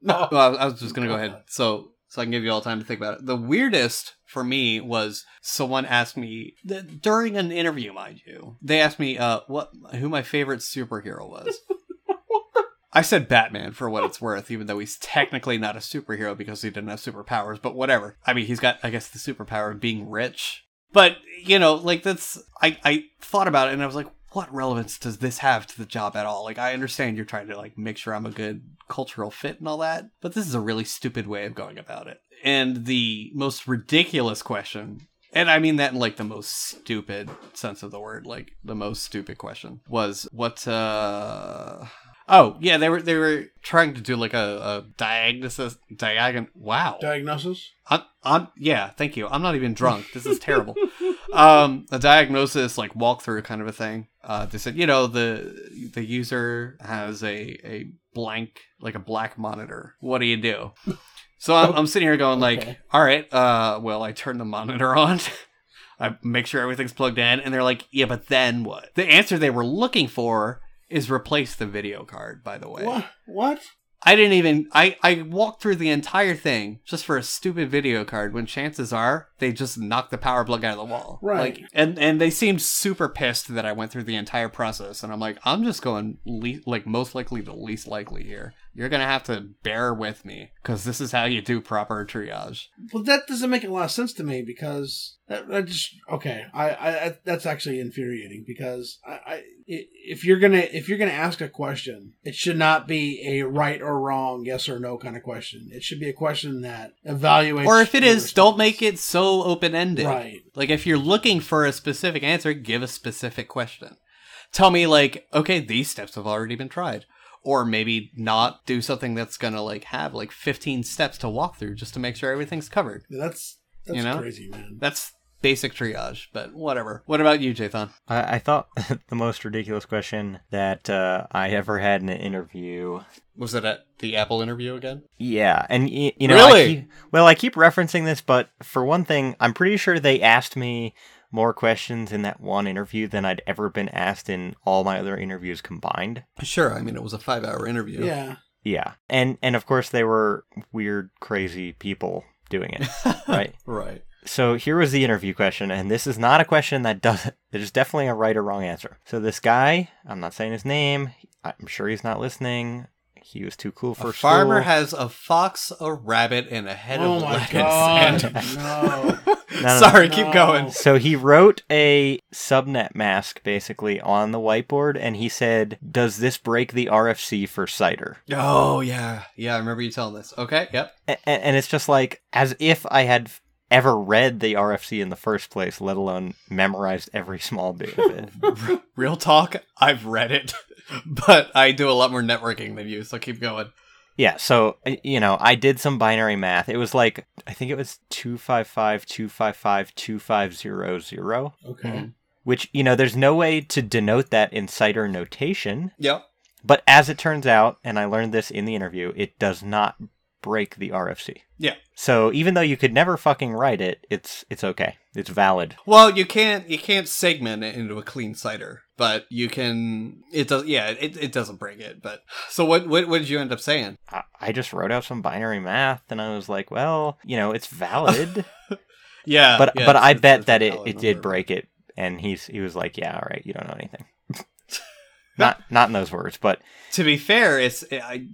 No, well, I was just gonna go ahead. So so I can give you all time to think about it. The weirdest for me was someone asked me during an interview, mind you. They asked me uh what who my favorite superhero was. I said Batman for what it's worth, even though he's technically not a superhero because he didn't have superpowers, but whatever. I mean, he's got, I guess, the superpower of being rich. But, you know, like that's, I, I thought about it and I was like, what relevance does this have to the job at all? Like, I understand you're trying to, like, make sure I'm a good cultural fit and all that, but this is a really stupid way of going about it. And the most ridiculous question and I mean that in like the most stupid sense of the word, like the most stupid question was what uh Oh, yeah, they were they were trying to do like a, a diagnosis diagon wow. diagnosis. I'm, I'm yeah, thank you. I'm not even drunk. This is terrible. um a diagnosis like walkthrough kind of a thing. Uh they said, you know, the the user has a a blank like a black monitor. What do you do? So I'm, I'm sitting here going like, Okay. all right, uh, well, I turn the monitor on. I make sure everything's plugged in, and they're like, yeah, but then what? The answer they were looking for is replace the video card. By the way, What? What? I didn't even. I I walked through the entire thing just for a stupid video card. When chances are they just knocked the power plug out of the wall. Right. Like, and and they seemed super pissed that I went through the entire process. And I'm like, I'm just going le- like most likely to least likely here. You're gonna have to bear with me because this is how you do proper triage. Well, that doesn't make a lot of sense to me because that, that just okay. I, I that's actually infuriating because I, I if you're gonna if you're gonna ask a question, it should not be a right or wrong, yes or no kind of question. It should be a question that evaluates. Or if it is, is, don't make it so open ended. right. Like if you're looking for a specific answer, give a specific question. Tell me like, okay, these steps have already been tried. Or maybe not do something that's gonna like have like 15 steps to walk through just to make sure everything's covered. That's that's You know? crazy, man. That's basic triage, but whatever. What about you, Jathan? I, I thought the most ridiculous question that uh, I ever had in an interview. Was it at the Apple interview again? Yeah, and y- you know, I Really? keep, well, I keep referencing this, but for one thing, I'm pretty sure they asked me more questions in that one interview than I'd ever been asked in all my other interviews combined. Sure. I mean, it was a five hour interview. yeah. Yeah, and and of course they were weird, crazy people doing it, right? right. So here was the interview question, and this is not a question that doesn't. There's definitely a right or wrong answer. So this guy, I'm not saying his name. I'm sure he's not listening. He was too cool for a farmer has a fox, a rabbit, and a head Oh of my lettuce. god! and- no. no, Sorry, no. keep going. So he wrote a subnet mask basically on the whiteboard, and he said, "Does this break the RFC for CIDR?" Oh yeah, yeah. I remember you telling this. Okay, yep. A- a- and it's just like as if I had ever read the RFC in the first place, let alone memorized every small bit of it. Real talk, I've read it, but I do a lot more networking than you, so keep going. Yeah, so you know, I did some binary math. It was like I think it was 255 255 2500, Okay. which you know, there's no way to denote that in CIDR notation, Yep. but as it turns out, and I learned this in the interview, it does not break the RFC. Yeah. So even though you could never fucking write it, it's it's okay. It's valid. Well, you can't you can't segment it into a clean CIDR, but you can. It does. Yeah, it, it doesn't break it. But so what? What, what did you end up saying? I, I just wrote out some binary math and I was like, well, you know, it's valid. Yeah, but yeah, but I bet that it, it did break it and he's he was like, Yeah, all right, you don't know anything. not not in those words, but To be fair, it's I,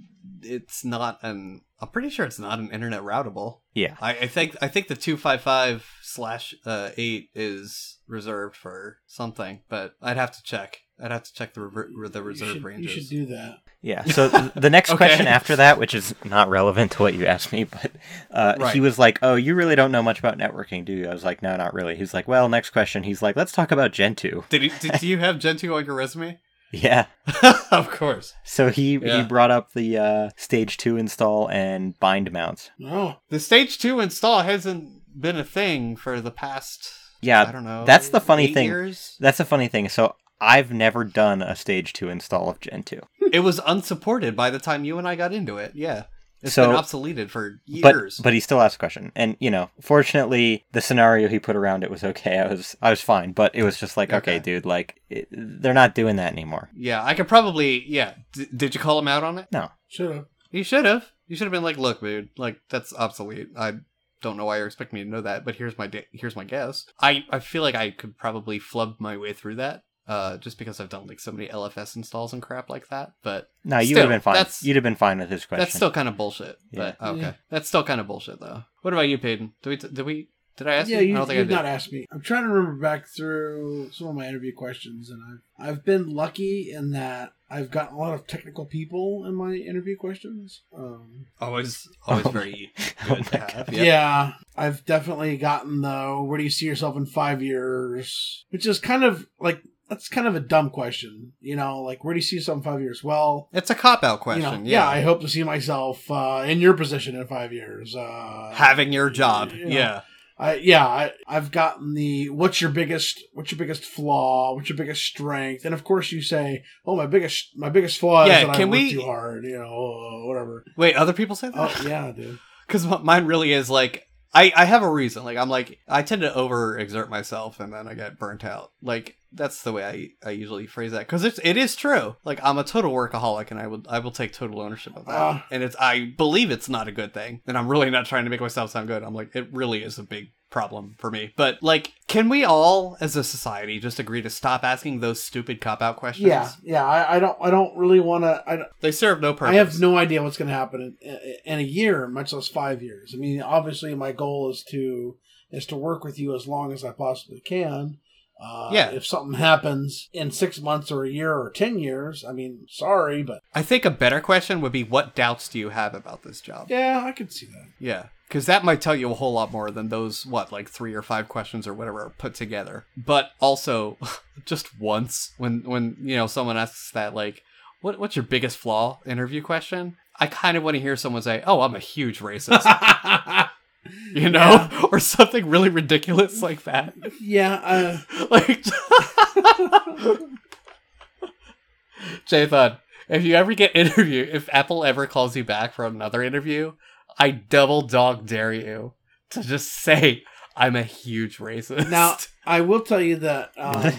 it's not an. I'm pretty sure it's not an internet routable. Yeah. I, I think I think the two five five slash uh, eight is reserved for something, but I'd have to check. I'd have to check the rever- the You reserve should, ranges. you should do that. Yeah. So th- the next Okay. question after that, which is not relevant to what you asked me, but uh, Right. he was like, "Oh, you really don't know much about networking, do you?" I was like, "No, not really." He's like, "Well, next question." He's like, "Let's talk about Gentoo." Did you did you have Gentoo on your resume? Yeah. of course. So he Yeah. he brought up the uh, stage two install and bind mounts. Oh, The stage two install hasn't been a thing for the past. Yeah, I don't know. that's the funny thing. Years? That's a funny thing. So I've never done a stage two install of Gentoo. It was unsupported by the time you and I got into it. Yeah, it's So- been obsoleted for But years. but he still asked a question, and you know, fortunately, the scenario he put around it was okay. I was I was fine, but it was just like, okay, Okay. dude, like it, they're not doing that anymore. yeah, I could probably. Yeah, D- did you call him out on it? No, should have. You should have. You should have been like, "Look, dude, like that's obsolete. I don't know why you're expecting me to know that, but here's my da- here's my guess. I I feel like I could probably flub my way through that, uh, just because I've done like so many LFS installs and crap like that. But no, you would have been fine. that's- You'd have been fine with his question. that's still kind of bullshit. But Yeah. okay, Yeah. that's still kind of bullshit though. What about you, Peyton? Did we did we did I ask yeah, you? you, I don't think you I did did. not ask me. I'm trying to remember back through some of my interview questions, and I've I've been lucky in that I've gotten a lot of technical people in my interview questions. Um, Always always Oh very Oh good my to have. yeah. Yep. I've definitely gotten the where do you see yourself in five years, which is kind of like that's kind of a dumb question, you know, like where do you see yourself in five years? Well, It's a cop out you question. know, yeah. I hope to see myself uh, in your position in five years. Uh, having your job. you know, Yeah. I yeah, I, I've gotten the what's your biggest what's your biggest flaw, what's your biggest strength, and of course you say, oh my biggest my biggest flaw Yeah, is that I can work we- too hard, you know, uh, whatever. Wait, other people say that? Oh yeah, dude. because mine really is like I, I have a reason like i'm like i tend to overexert myself and then i get burnt out like that's the way i, I usually phrase that because it's it is true like i'm a total workaholic and i would i will take total ownership of that Ah. and it's i believe it's not a good thing and i'm really not trying to make myself sound good i'm like it really is a big problem for me but like can we all as a society just agree to stop asking those stupid cop out questions Yeah, yeah. I, I don't I don't really want to. I, don't- they serve no purpose I have no idea what's going to happen in, in a year, much less five years. I mean, obviously, my goal is to is to work with you as long as I possibly can. Uh, Yeah. If something happens in six months or a year or ten years, I mean, sorry, but i think a better question would be what doubts do you have about this job yeah, I could see that. Yeah, because that might tell you a whole lot more than those what like three or five questions or whatever are put together. But also, just once when when you know someone asks that like, what what's your biggest flaw interview question? I kind of want to hear someone say, "Oh, I'm a huge racist," you know, or something really ridiculous like that. yeah, uh, Like, Jathan, if you ever get interviewed, if Apple ever calls you back for another interview, I double dog dare you to just say I'm a huge racist. Now, I will tell you that um,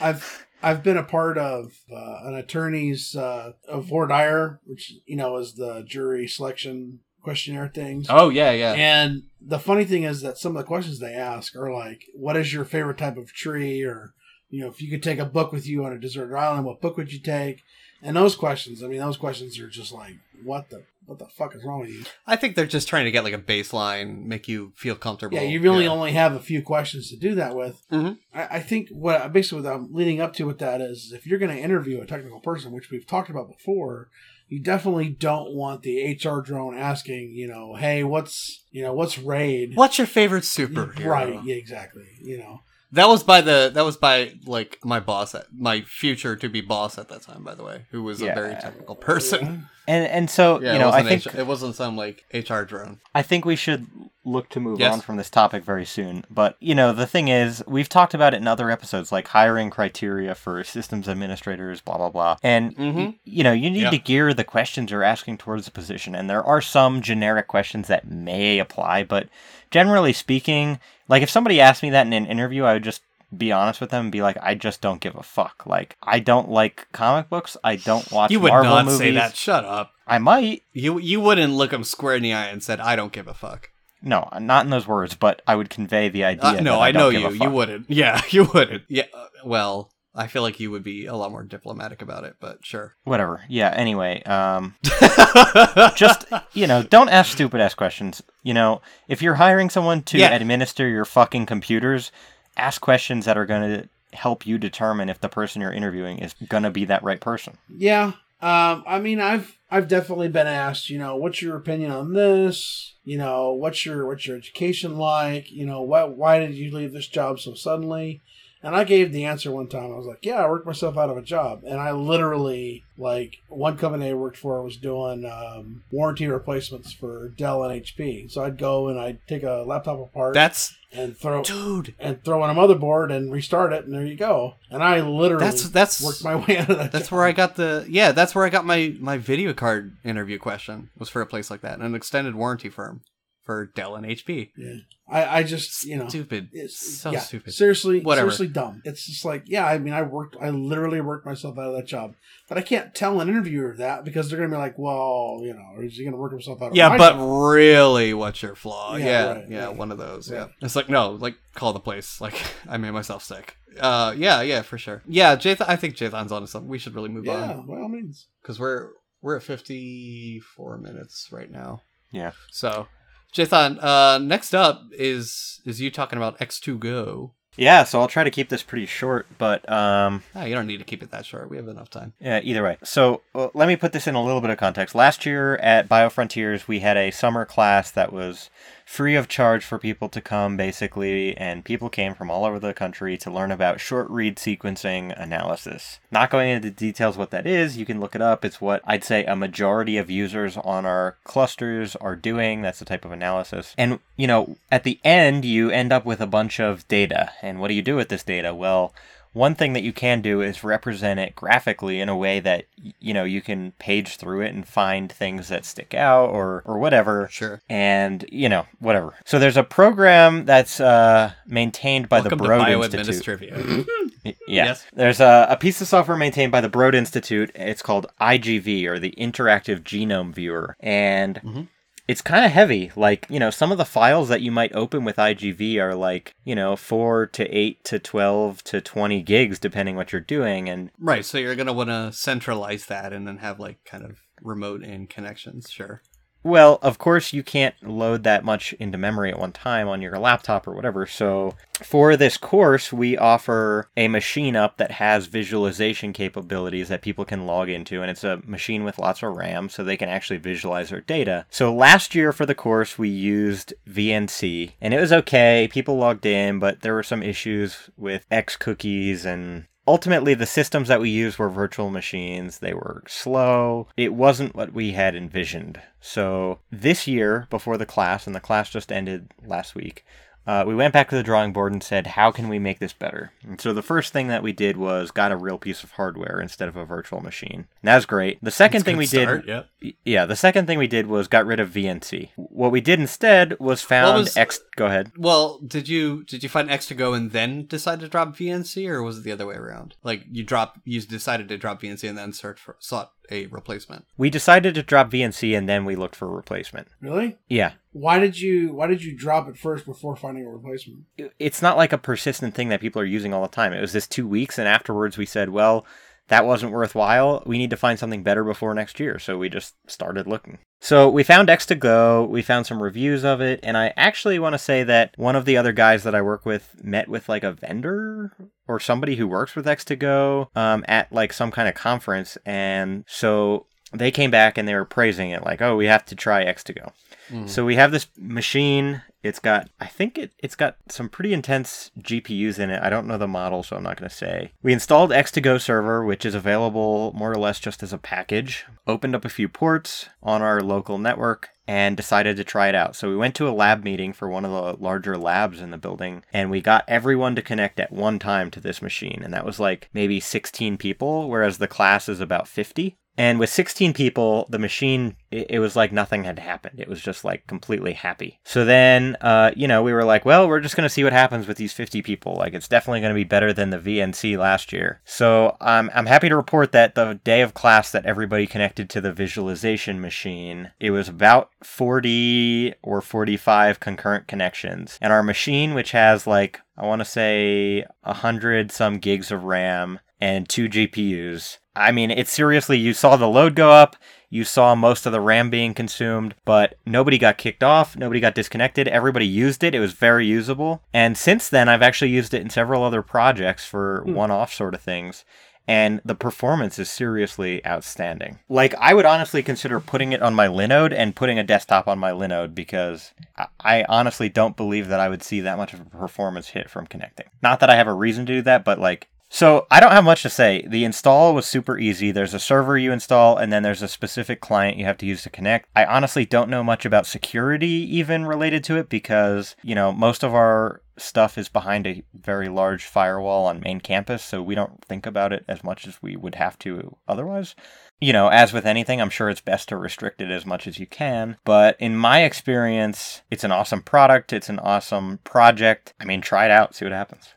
I've I've been a part of uh, an attorney's uh, of voir dire, which you know is the jury selection questionnaire things. oh yeah, yeah, And the funny thing is that some of the questions they ask are like, "What is your favorite type of tree?" or you know, if you could take a book with you on a deserted island, what book would you take? And those questions, I mean, those questions are just like, "What the what the fuck is wrong with you?" I think they're just trying to get like a baseline, make you feel comfortable. Yeah, you really Yeah. only have a few questions to do that with. Mhm. I, I think what basically what I'm leading up to with that is if you're going to interview a technical person, which we've talked about before, you definitely don't want the HR drone asking, you know, hey, what's you know, what's raid? What's your favorite superhero? Right? Yeah, exactly. You know, That was by the that was by like my boss, at, my future to be boss at that time. By the way, who was a very technical person. and and so Yeah, you know, I think H- it wasn't some like HR drone. I think we should look to move Yes. on from this topic very soon. But, you know, the thing is, we've talked about it in other episodes, like hiring criteria for systems administrators, blah, blah, blah. And, Mhm. y- you know, you need Yeah. to gear the questions you're asking towards the position. And there are some generic questions that may apply, but generally speaking, like if somebody asked me that in an interview, I would just be honest with them and be like, I just don't give a fuck. Like, I don't like comic books. I don't watch You would Marvel not movies. say that. Shut up. I might. You you wouldn't look them square in the eye and said, "I don't give a fuck." No, not in those words, but I would convey the idea. Uh, no, that I, I, don't know give you. a You wouldn't. Yeah, you wouldn't. Yeah. uh, Well, I feel like you would be a lot more diplomatic about it, but sure. Whatever. Yeah. Anyway, um, just you know, don't ask stupid ass questions. You know, if you're hiring someone to Yeah. administer your fucking computers, ask questions that are going to help you determine if the person you're interviewing is going to be that right person. Yeah. Um, I mean, I've I've definitely been asked, you know, what's your opinion on this? You know, what's your what's your education like? You know, what why did you leave this job so suddenly? And I gave the answer one time. I was like, "Yeah, I worked myself out of a job." And I literally, like, one company I worked for was doing um, warranty replacements for Dell and HP. So I'd go and I'd take a laptop apart That's and throw dude. and throw in a motherboard and restart it, and there you go. And I literally That's that's worked my way out of that. That's job. where I got the yeah. That's where I got my my video card interview question was for a place like that, an extended warranty firm for Dell and HP. Yeah, I, I just you know, Stupid, it's so yeah, stupid. Seriously, Whatever. seriously dumb. It's just like yeah. I mean, I worked, I literally worked myself out of that job, but I can't tell an interviewer that because they're gonna be like, well, you know, is he gonna work himself out? of Yeah, my but job? really, what's your flaw? Yeah, Yeah, right, yeah, right. one of those. Yeah, Right. it's like no, like call the place. Like I made myself sick. Uh, yeah, yeah, for sure. Yeah, Jathan, I think Jathan's onto something. We should really move yeah, on by all means. because we're we're at fifty four minutes right now. Yeah. So, Jathan, uh, next up is is you talking about X2Go. Yeah, so I'll try to keep this pretty short, but um, Ah, you don't need to keep it that short. We have enough time. Yeah, either way. So uh, let me put this in a little bit of context. Last year at BioFrontiers, we had a summer class that was free of charge for people to come, basically, and people came from all over the country to learn about short read sequencing analysis. Not going into details what that is, you can look it up. It's what I'd say a majority of users on our clusters are doing. That's the type of analysis. And, you know, at the end, you end up with a bunch of data. And what do you do with this data? Well, one thing that you can do is represent it graphically in a way that you know you can page through it and find things that stick out or or whatever Sure. and you know whatever so there's a program that's uh, maintained by Welcome the broad institute Bioadministrivia. Y- yeah Yes. there's a, a piece of software maintained by the broad institute it's called igv or the interactive genome viewer and Mhm. It's kind of heavy. Like, you know, some of the files that you might open with IGV are like, you know, 4 to 8 to 12 to 20 gigs, depending what you're doing. And right. So you're gonna want to centralize that and then have like kind of remote in connections. Sure. Well, of course, you can't load that much into memory at one time on your laptop or whatever. So, for this course, we offer a machine up that has visualization capabilities that people can log into, and it's a machine with lots of RAM so they can actually visualize their data. So, last year for the course, we used VNC, and it was okay. People logged in, but there were some issues with X cookies and ultimately the systems that we used were virtual machines. They were slow. It wasn't what we had envisioned. So this year before the class and the class just ended last week uh, we went back to the drawing board and said how can we make this better and so the first thing that we did was got a real piece of hardware instead of a virtual machine and that was great the second thing we did Yeah. Yeah, the second thing we did was got rid of VNC. What we did instead was found was- X. Go ahead. Well, did you did you find X2Go and then decide to drop VNC, or was it the other way around? Like you drop, you decided to drop VNC and then search for sought a replacement. We decided to drop VNC and then we looked for a replacement. Really? Yeah, Why did you Why did you drop it first before finding a replacement? it's not like a persistent thing that people are using all the time. It was this two weeks, and afterwards we said, well, that wasn't worthwhile. We need to find something better before next year. So we just started looking. So we found X2Go. We found some reviews of it, and I actually want to say that one of the other guys that I work with met with like a vendor or somebody who works with X2Go um, at like some kind of conference, and so they came back and they were praising it, like, "Oh, we have to try X2Go." Mm-hmm. So we have this machine. It's got, I think it, it's got some pretty intense GPUs in it. I don't know the model, so I'm not going to say. We installed X2Go server, which is available more or less just as a package. Opened up a few ports on our local network and decided to try it out. So we went to a lab meeting for one of the larger labs in the building and we got everyone to connect at one time to this machine. And that was like maybe 16 people, whereas the class is about 50. And with 16 people, the machine, it, was like nothing had happened. It was just like completely happy. So then, uh, you know, we were like, well, we're just going to see what happens with these 50 people. Like, it's definitely going to be better than the VNC last year. So um, I'm happy to report that the day of class that everybody connected to the visualization machine, it was about 40 or 45 concurrent connections. And our machine, which has like I want to say 100 some gigs of RAM and two GPUs. I mean, it's seriously, you saw the load go up, you saw most of the RAM being consumed, but nobody got kicked off, nobody got disconnected, everybody used it, it was very usable. And since then, I've actually used it in several other projects for Hmm. one off sort of things. And the performance is seriously outstanding. Like, I would honestly consider putting it on my Linode and putting a desktop on my Linode because I honestly don't believe that I would see that much of a performance hit from connecting. Not that I have a reason to do that, but like, so I don't have much to say. The install was super easy. There's a server you install, and then there's a specific client you have to use to connect. I honestly don't know much about security even related to it because, you know, most of our stuff is behind a very large firewall on main campus, so we don't think about it as much as we would have to otherwise. You know, as with anything, I'm sure it's best to restrict it as much as you can. But in my experience, it's an awesome product. It's an awesome project. I mean, try it out, see what happens.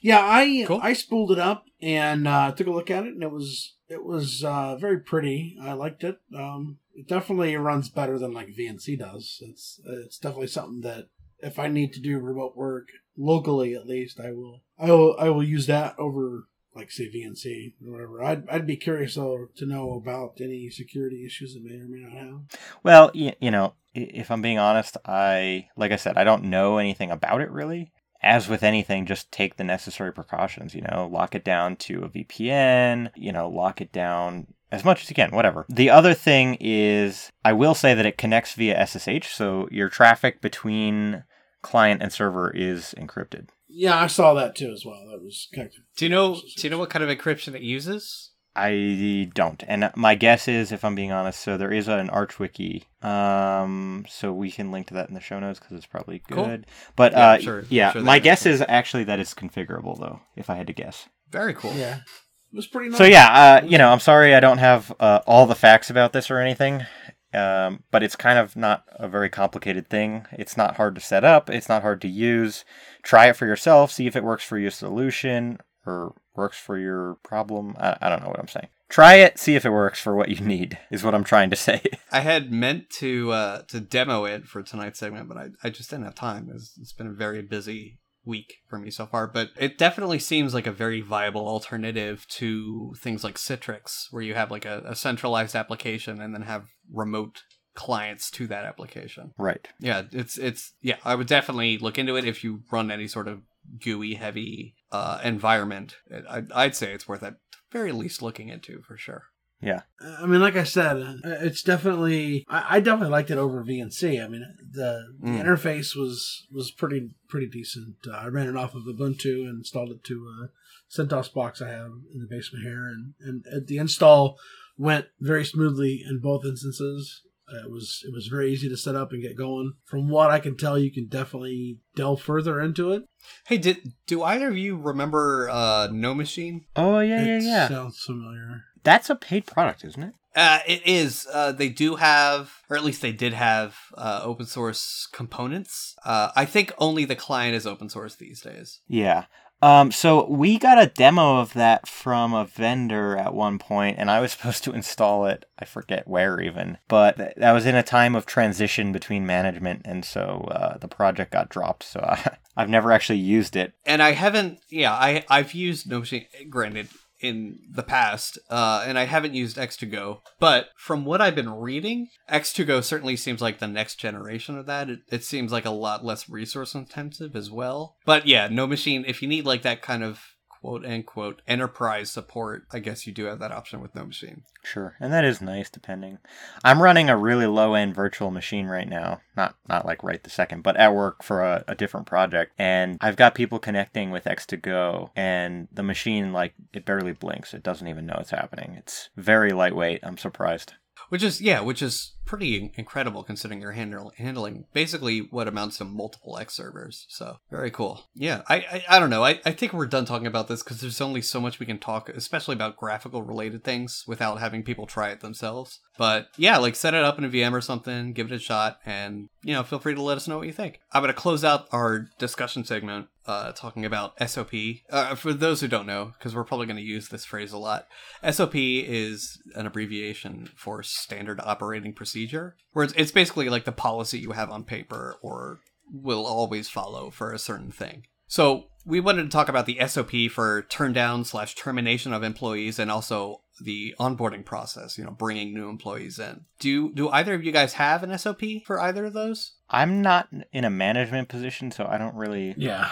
Yeah, I Cool. I spooled it up and uh, took a look at it, and it was it was uh, very pretty. I liked it. Um, it definitely runs better than like VNC does. It's it's definitely something that if I need to do remote work locally, at least I will I will I will use that over like say VNC or whatever. I'd I'd be curious though to know about any security issues that may or may not have. Well, you, you know, if I'm being honest, I, like I said, I don't know anything about it really. As with anything, just take the necessary precautions, you know, lock it down to a VPN, you know, lock it down as much as you can, whatever. The other thing is, I will say that it connects via SSH, so your traffic between client and server is encrypted. Yeah, I saw that too as well. That was connected. Do you know? Do you know what kind of encryption it uses? I don't. And my guess is, if I'm being honest, so there is an Arch wiki. Um, so we can link to that in the show notes because it's probably Cool. good. But Yeah, uh, sure- yeah, sure my guess is. is actually that it's configurable though, if I had to guess. Very cool. Yeah, it was pretty nice. So yeah, uh, you know, I'm sorry I don't have uh, all the facts about this or anything. Um, but it's kind of not a very complicated thing. It's not hard to set up. It's not hard to use. Try it for yourself. See if it works for your solution or works for your problem. I, I don't know what I'm saying. Try it. See if it works for what you need. Is what I'm trying to say. I had meant to uh, to demo it for tonight's segment, but I, I just didn't have time. It's, it's been a very busy week for me so far. But it definitely seems like a very viable alternative to things like Citrix, where you have like a, a centralized application and then have remote clients to that application. right. Yeah, it's it's yeah. I would definitely look into it if you run any sort of GUI heavy uh, environment. I'd, I'd say it's worth at very least looking into for sure. Yeah. I mean, like I said, uh, it's definitely. I, I definitely liked it over VNC. I mean, the, the Mm. interface was was pretty pretty decent. Uh, I ran it off of Ubuntu and installed it to a CentOS box I have in the basement here, and and uh, the install went very smoothly in both instances. It was it was very easy to set up and get going. From what I can tell, you can definitely delve further into it. Hey, did do either of you remember uh, NoMachine? Oh yeah, yeah, It yeah. Sounds familiar. That's a paid product, isn't it? Uh, it is. Uh, they do have, or at least they did have, uh, open source components. Uh, I think only the client is open source these days. Yeah. Um, so we got a demo of that from a vendor at one point, and I was supposed to install it. I forget where even, but th- that was in a time of transition between management, and so uh, the project got dropped. So I, I've never actually used it. And I haven't. Yeah, I I've used No. Granted, in the past, uh, and I haven't used X2Go. But from what I've been reading, X2Go certainly seems like the next generation of that. It, it seems like a lot less resource intensive as well. But yeah, NoMachine. If you need like that kind of quote unquote enterprise support, I guess you do have that option with NoMachine. Sure, and that is nice. Depending, I'm running a really low end virtual machine right now. Not not like right the second, but at work for a, a different project, and I've got people connecting with X2Go, and the machine like it barely blinks. It doesn't even know it's happening. It's very lightweight. I'm surprised. Which is yeah, which is pretty incredible considering you're handling basically what amounts to multiple X servers. So very cool. Yeah, I I, I don't know. I, I think we're done talking about this because there's only so much we can talk, especially about graphical related things, without having people try it themselves. But yeah, like set it up in a VM or something, give it a shot, and you know feel free to let us know what you think. I'm gonna close out our discussion segment uh, talking about SOP. Uh, for those who don't know, because we're probably going to use this phrase a lot, SOP is an abbreviation for Standard Operating Procedure, where it's, it's basically like the policy you have on paper or will always follow for a certain thing. So we wanted to talk about the SOP for turn down slash termination of employees and also the onboarding process, you know, bringing new employees in. Do do either of you guys have an SOP for either of those? I'm not in a management position, so I don't really. Yeah.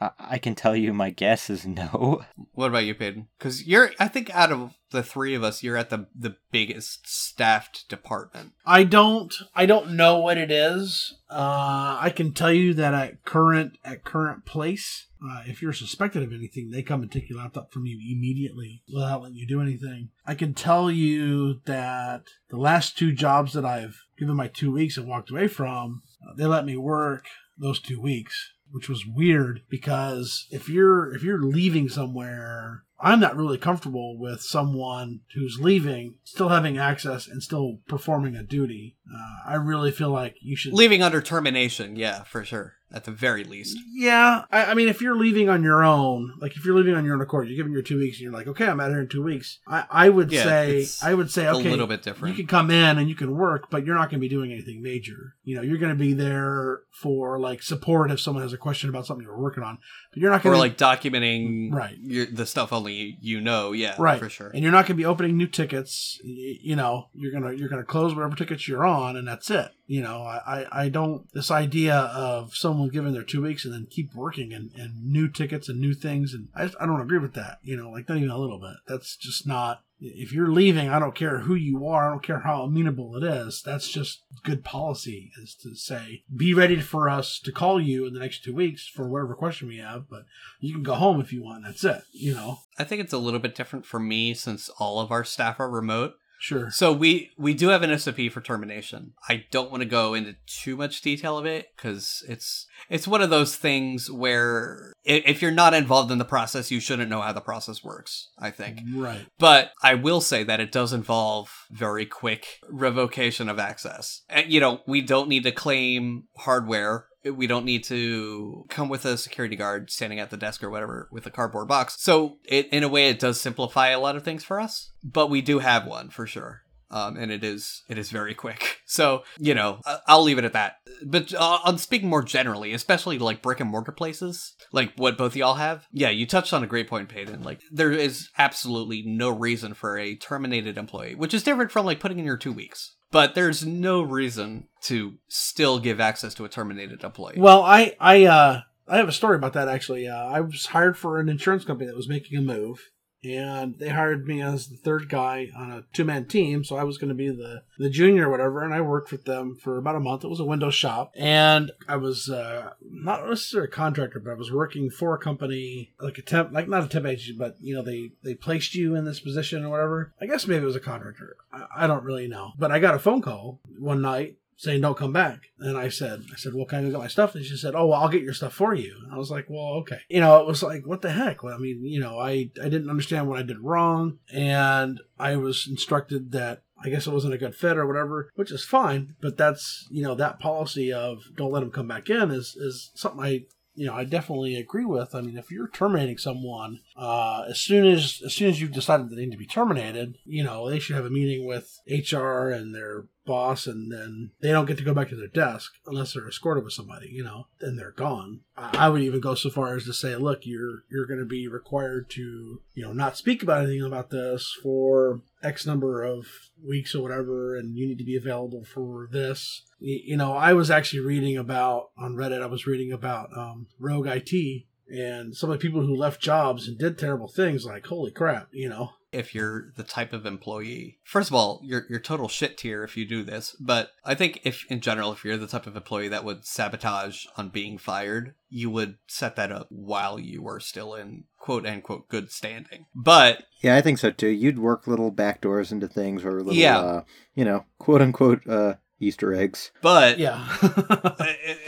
I, I can tell you my guess is no. What about you, Peyton? Because you're, I think, out of the three of us, you're at the the biggest staffed department. I don't I don't know what it is. Uh, I can tell you that at current at current place, uh, if you're suspected of anything, they come and take your laptop from you immediately without letting you do anything. I can tell you that the last two jobs that I've given my two weeks and walked away from, uh, they let me work those two weeks which was weird because if you're if you're leaving somewhere I'm not really comfortable with someone who's leaving still having access and still performing a duty. Uh, I really feel like you should leaving under termination. Yeah, for sure. At the very least. Yeah, I, I, mean, if you're leaving on your own, like if you're leaving on your own accord, you're giving your two weeks, and you're like, okay, I'm out here in two weeks. I, I would yeah, say, I would say, okay, a little bit different. You can come in and you can work, but you're not going to be doing anything major. You know, you're going to be there for like support if someone has a question about something you're working on, but you're not going to like documenting right your, the stuff only you know. Yeah, right, for sure. And you're not going to be opening new tickets. You know, you're gonna you're gonna close whatever tickets you're on, and that's it. You know, I, I don't, this idea of someone giving their two weeks and then keep working and, and new tickets and new things. And I, I don't agree with that, you know, like not even a little bit. That's just not, if you're leaving, I don't care who you are. I don't care how amenable it is. That's just good policy is to say, be ready for us to call you in the next two weeks for whatever question we have, but you can go home if you want. That's it, you know? I think it's a little bit different for me since all of our staff are remote. Sure. So we we do have an SOP for termination. I don't want to go into too much detail of it because it's it's one of those things where if you're not involved in the process, you shouldn't know how the process works. I think. Right. But I will say that it does involve very quick revocation of access. And you know, we don't need to claim hardware we don't need to come with a security guard standing at the desk or whatever with a cardboard box. So it, in a way, it does simplify a lot of things for us, but we do have one for sure. Um, and it is it is very quick. So you know, I'll leave it at that. But uh, on speaking more generally, especially like brick and mortar places, like what both y'all have, yeah, you touched on a great point, Peyton. Like there is absolutely no reason for a terminated employee, which is different from like putting in your two weeks but there's no reason to still give access to a terminated employee. Well, I I uh I have a story about that actually. Uh, I was hired for an insurance company that was making a move, and they hired me as the third guy on a two man team. So I was going to be the the junior or whatever, and I worked with them for about a month. It was a window shop, and I was uh, not necessarily a contractor, but I was working for a company like a temp, like not a temp agency, but you know they they placed you in this position or whatever. I guess maybe it was a contractor. I, I don't really know, but I got a phone call one night saying don't come back. And I said, I said, well, can I go get my stuff? And she said, oh, well, I'll get your stuff for you. And I was like, well, okay. You know, it was like, what the heck? Well, I mean, you know, I, I didn't understand what I did wrong. And I was instructed that I guess it wasn't a good fit or whatever, which is fine. But that's, you know, that policy of don't let them come back in is, is something I you know, I definitely agree with. I mean, if you're terminating someone, uh, as soon as as soon as you've decided they need to be terminated, you know, they should have a meeting with HR and their boss, and then they don't get to go back to their desk unless they're escorted with somebody. You know, then they're gone. I would even go so far as to say, look, you're you're going to be required to, you know, not speak about anything about this for X number of weeks or whatever, and you need to be available for this. You know, I was actually reading about on Reddit. I was reading about um, Rogue IT and some of the people who left jobs and did terrible things. Like, holy crap, you know if you're the type of employee. First of all, you're you're total shit tier if you do this. But I think if in general, if you're the type of employee that would sabotage on being fired, you would set that up while you were still in quote unquote good standing. But yeah, I think so too. You'd work little back doors into things or little, yeah. Uh, you know, quote unquote uh, Easter eggs. But yeah,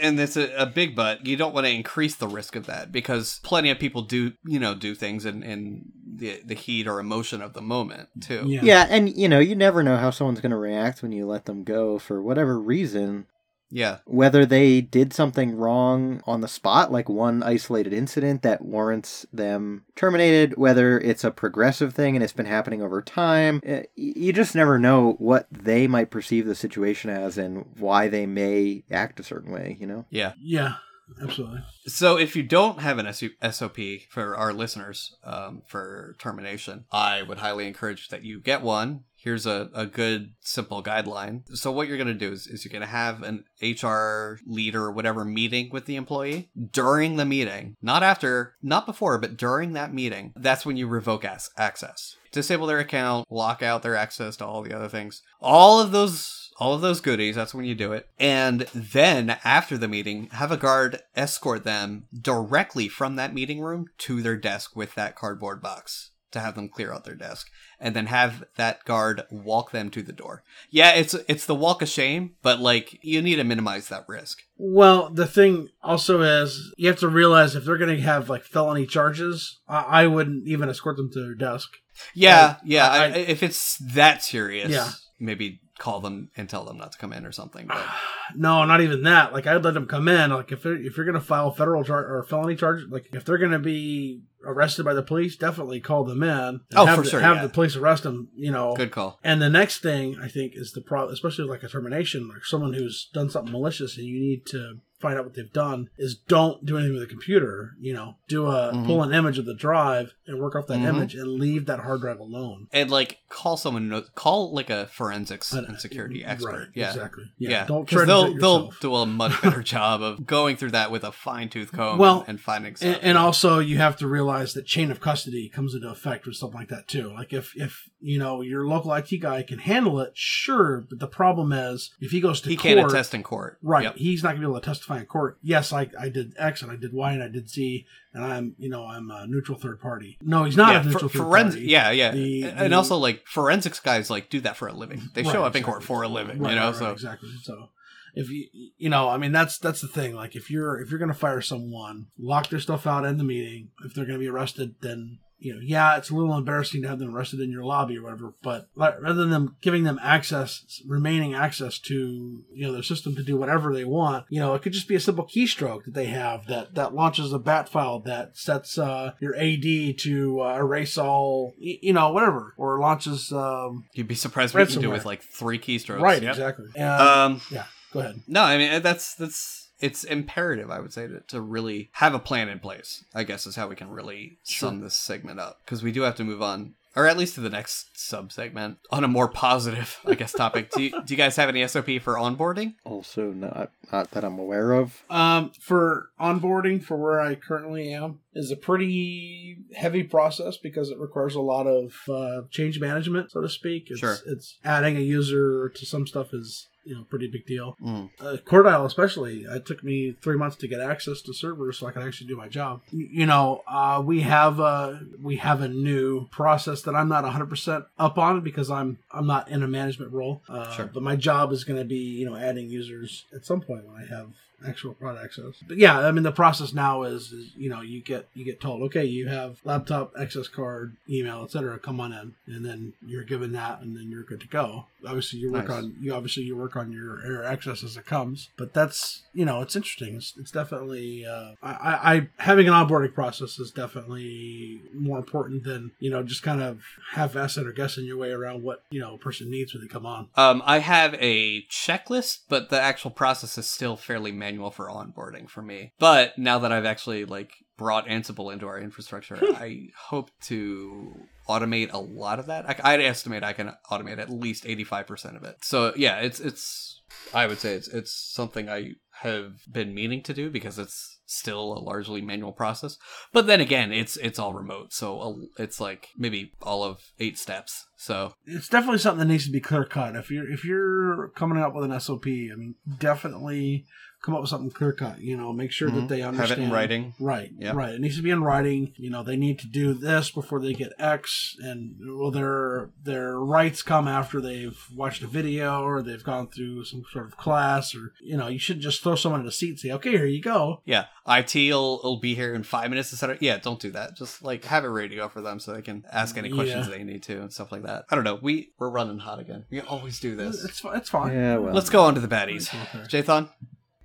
and it's a, a, big but. You don't want to increase the risk of that because plenty of people do, you know, do things in, in the the heat or emotion of the moment too. Yeah. yeah, and you know, you never know how someone's going to react when you let them go for whatever reason. Yeah. Whether they did something wrong on the spot, like one isolated incident that warrants them terminated, whether it's a progressive thing and it's been happening over time, eh, you just never know what they might perceive the situation as and why they may act a certain way, you know? Yeah. Yeah. absolutely. So if you don't have an SOP for our listeners um, for termination, I would highly encourage that you get one. Here's a, a good simple guideline. So what you're going to do is, is you're going to have an HR leader or whatever meeting with the employee during the meeting, not after, not before, but during that meeting. That's when you revoke as- access. Disable their account, lock out their access to all the other things. All of those all of those goodies. That's when you do it. And then after the meeting, have a guard escort them directly from that meeting room to their desk with that cardboard box to have them clear out their desk and then have that guard walk them to the door. Yeah, it's it's the walk of shame, but like you need to minimize that risk. Well, the thing also is you have to realize if they're going to have like felony charges, I, I wouldn't even escort them to their desk. Yeah, yeah, I, I- if it's that serious, Yeah. maybe call them and tell them not to come in or something. But No, not even that. Like I'd let them come in. Like if they're, if you're gonna file federal charge or felony charge, like if they're gonna be arrested by the police, definitely call them in. Oh, have for the, sure, Have yeah. the police arrest them. You know. good call. And the next thing I think is the problem, especially like a termination, like someone who's done something malicious, and you need to find out what they've done. Is don't do anything with the computer. You know, do a Mhm. pull an image of the drive and work off that Mhm. image and leave that hard drive alone. And like call someone, who knows- call like a forensics Uh, and security expert. Right, yeah, exactly. Yeah, Yeah, don't try they'll do they'll do a much better job of going through that with a fine tooth comb Well, and, and finding And, and also, you have to realize that chain of custody comes into effect with something like that too. Like if if you know your local IT guy can handle it, sure. But the problem is if he goes to he court, can't attest in court. right? Yep. He's not going to be able to testify in court. Yes, I I did X and I did Y and I did Z and I'm you know I'm a neutral third party. No, he's not yeah, a neutral for, third forensic, party. yeah, yeah, The- and the- also like forensics guys like do that for a living. They show Right, up in court for a living, Right, you know. right, so exactly. So if you you know, I mean that's that's the thing. Like if you're if you're gonna fire someone, lock their stuff out in the meeting. If they're gonna be arrested, then you know, yeah, it's a little embarrassing to have them arrested in your lobby or whatever. But rather than them giving them access, remaining access to you know their system to do whatever they want, you know, it could just be a simple keystroke that they have that that launches a bat file that sets uh, your AD to uh, erase all, you know, whatever, or launches. Um, you'd be surprised what you can do with like three keystrokes. right, Yep. exactly. And, Um, yeah, go ahead. no, I mean that's that's it's imperative, I would say, to, to really have a plan in place. I guess is how we can really sum this segment up because we do have to move on, or at least to the next sub segment on a more positive, I guess, topic. do you, Do you guys have any SOP for onboarding? Also, not not that I'm aware of. Um, for onboarding for where I currently am is a pretty heavy process because it requires a lot of uh, change management, so to speak. It's, Sure. It's adding a user to some stuff is you know pretty big deal. Mm. Uh, Cordile especially, it took me three months to get access to servers so I could actually do my job. Y- You know, uh, we have a we have a new process that I'm not 100 percent up on because I'm I'm not in a management role. Uh, Sure. But my job is going to be you know adding users at some point when I have actual product access. But yeah, I mean the process now is, is you know you get you get told okay you have laptop access card email etc come on in and then you're given that and then you're good to go. Obviously you work Nice. on you obviously you work on your air access as it comes, but that's you know it's interesting. It's, it's definitely uh, I, I I having an onboarding process is definitely more important than you know just kind of half assing or guessing your way around what you know a person needs when they come on. Um, I have a checklist, but the actual process is still fairly manual for onboarding for me. But now that I've actually like brought Ansible into our infrastructure, I hope to automate a lot of that. I, I'd estimate I can automate at least eighty five percent of it. So yeah, it's it's I would say it's it's something I have been meaning to do because it's still a largely manual process. But then again, it's it's all remote, so it's like maybe all of eight steps. So it's definitely something that needs to be clear cut. If you're if you're coming up with an SOP, I mean, definitely come up with something clear cut. You know, make sure Mhm. that they understand. Have it in understand. writing. Right. Yep. Right. It needs to be in writing. You know, they need to do this before they get X, and well, their their rights come after they've watched a video or they've gone through some sort of class, or you know, you shouldn't just throw someone in a seat and say, "Okay, here you go." Yeah, IT will, will be here in five minutes to set. Yeah, don't do that. Just like have it ready to go for them so they can ask any questions Yeah. they need to and stuff like that. I don't know. We we're running hot again. We always do this. It's it's fine. Yeah, well. Let's go on to the baddies. Okay. Jathan.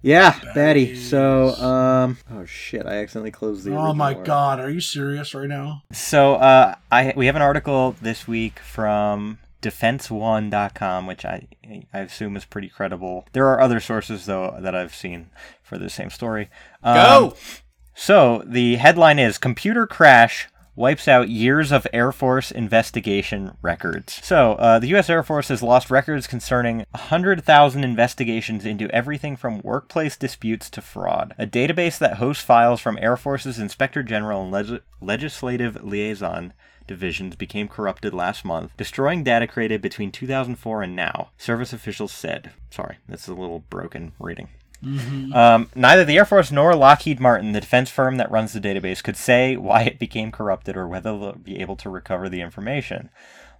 Yeah, Betty. So, um, oh shit, I accidentally closed the. Oh my original god, are you serious right now? So, uh, I we have an article this week from defenseone.com, which I I assume is pretty credible. There are other sources though that I've seen for the same story. Um, Go! So the headline is Computer Crash Wipes Out Years of Air Force Investigation Records. So, uh, the U.S. Air Force has lost records concerning 100,000 investigations into everything from workplace disputes to fraud. A database that hosts files from Air Force's Inspector General and Leg- Legislative Liaison divisions became corrupted last month, destroying data created between 2004 and now, service officials said. Sorry, that's a little broken reading. Um, neither the Air Force nor Lockheed Martin, the defense firm that runs the database, could say why it became corrupted or whether they'll be able to recover the information.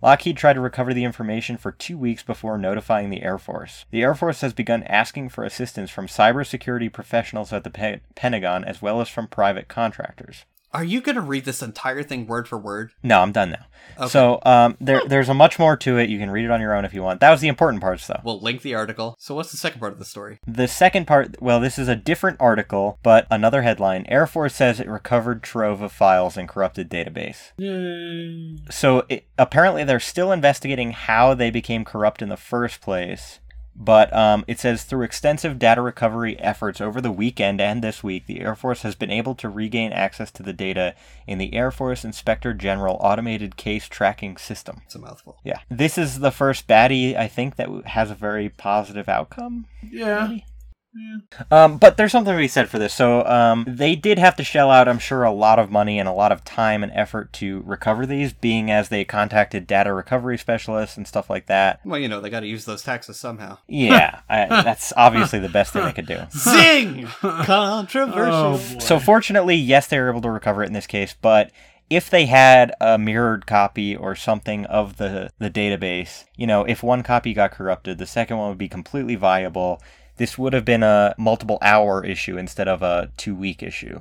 Lockheed tried to recover the information for two weeks before notifying the Air Force. The Air Force has begun asking for assistance from cybersecurity professionals at the Pe- Pentagon as well as from private contractors. Are you going to read this entire thing word for word? No, I'm done now. Okay. So um, there, there's a much more to it. You can read it on your own if you want. That was the important parts, though. We'll link the article. So, what's the second part of the story? The second part, well, this is a different article, but another headline. Air Force says it recovered trove of files in corrupted database. Yay. So it, apparently they're still investigating how they became corrupt in the first place. But um, it says through extensive data recovery efforts over the weekend and this week, the Air Force has been able to regain access to the data in the Air Force Inspector General Automated Case Tracking System. It's a mouthful. Yeah. This is the first baddie, I think, that has a very positive outcome. Yeah. maybe? Yeah. Um, but there's something to be said for this. So um, they did have to shell out, I'm sure, a lot of money and a lot of time and effort to recover these, being as they contacted data recovery specialists and stuff like that. Well, you know, they got to use those taxes somehow. Yeah, I, that's obviously the best thing they could do. Zing! Controversial. Oh. So fortunately, yes, they were able to recover it in this case, but if they had a mirrored copy or something of the, the database, you know, if one copy got corrupted, the second one would be completely viable. This would have been a multiple hour issue instead of a two week issue.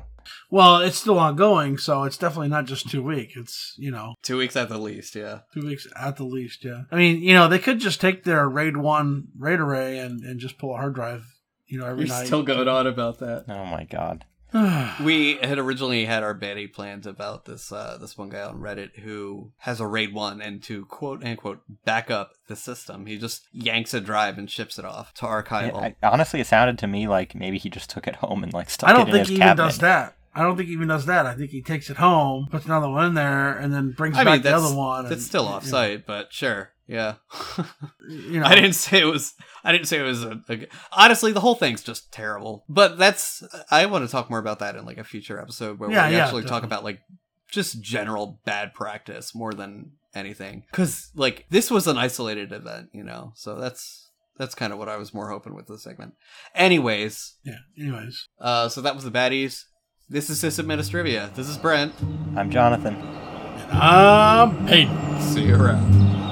Well, it's still ongoing, so it's definitely not just two weeks. It's you know Two weeks at the least, yeah. two weeks at the least. Yeah. I mean, you know, they could just take their RAID one RAID array and and just pull a hard drive. You know, every You're night. still going on about that. Oh my god. We had originally had our baddie plans about this uh, this one guy on Reddit who has a RAID 1 and to quote unquote back up the system, he just yanks a drive and ships it off to archival. I, honestly, it sounded to me like maybe he just took it home and like stuck it in his cabinet. I don't think he even does that. I don't think he even does that. I think he takes it home, puts another one in there, and then brings I back mean, the other one. It's still you know, but sure. Yeah. You know, I didn't say it was. I didn't say it was a, a. Honestly, the whole thing's just terrible. But that's. I want to talk more about that in like a future episode where Yeah, we yeah, actually talk about like just general bad practice more than anything. Because like this was an isolated event, you know. So that's that's kind of what I was more hoping with the segment. Anyways, Yeah. Anyways, uh, so that was the baddies. This is Sysadministrivia. This is Brent. I'm Jonathan. um, Peyton. See you around.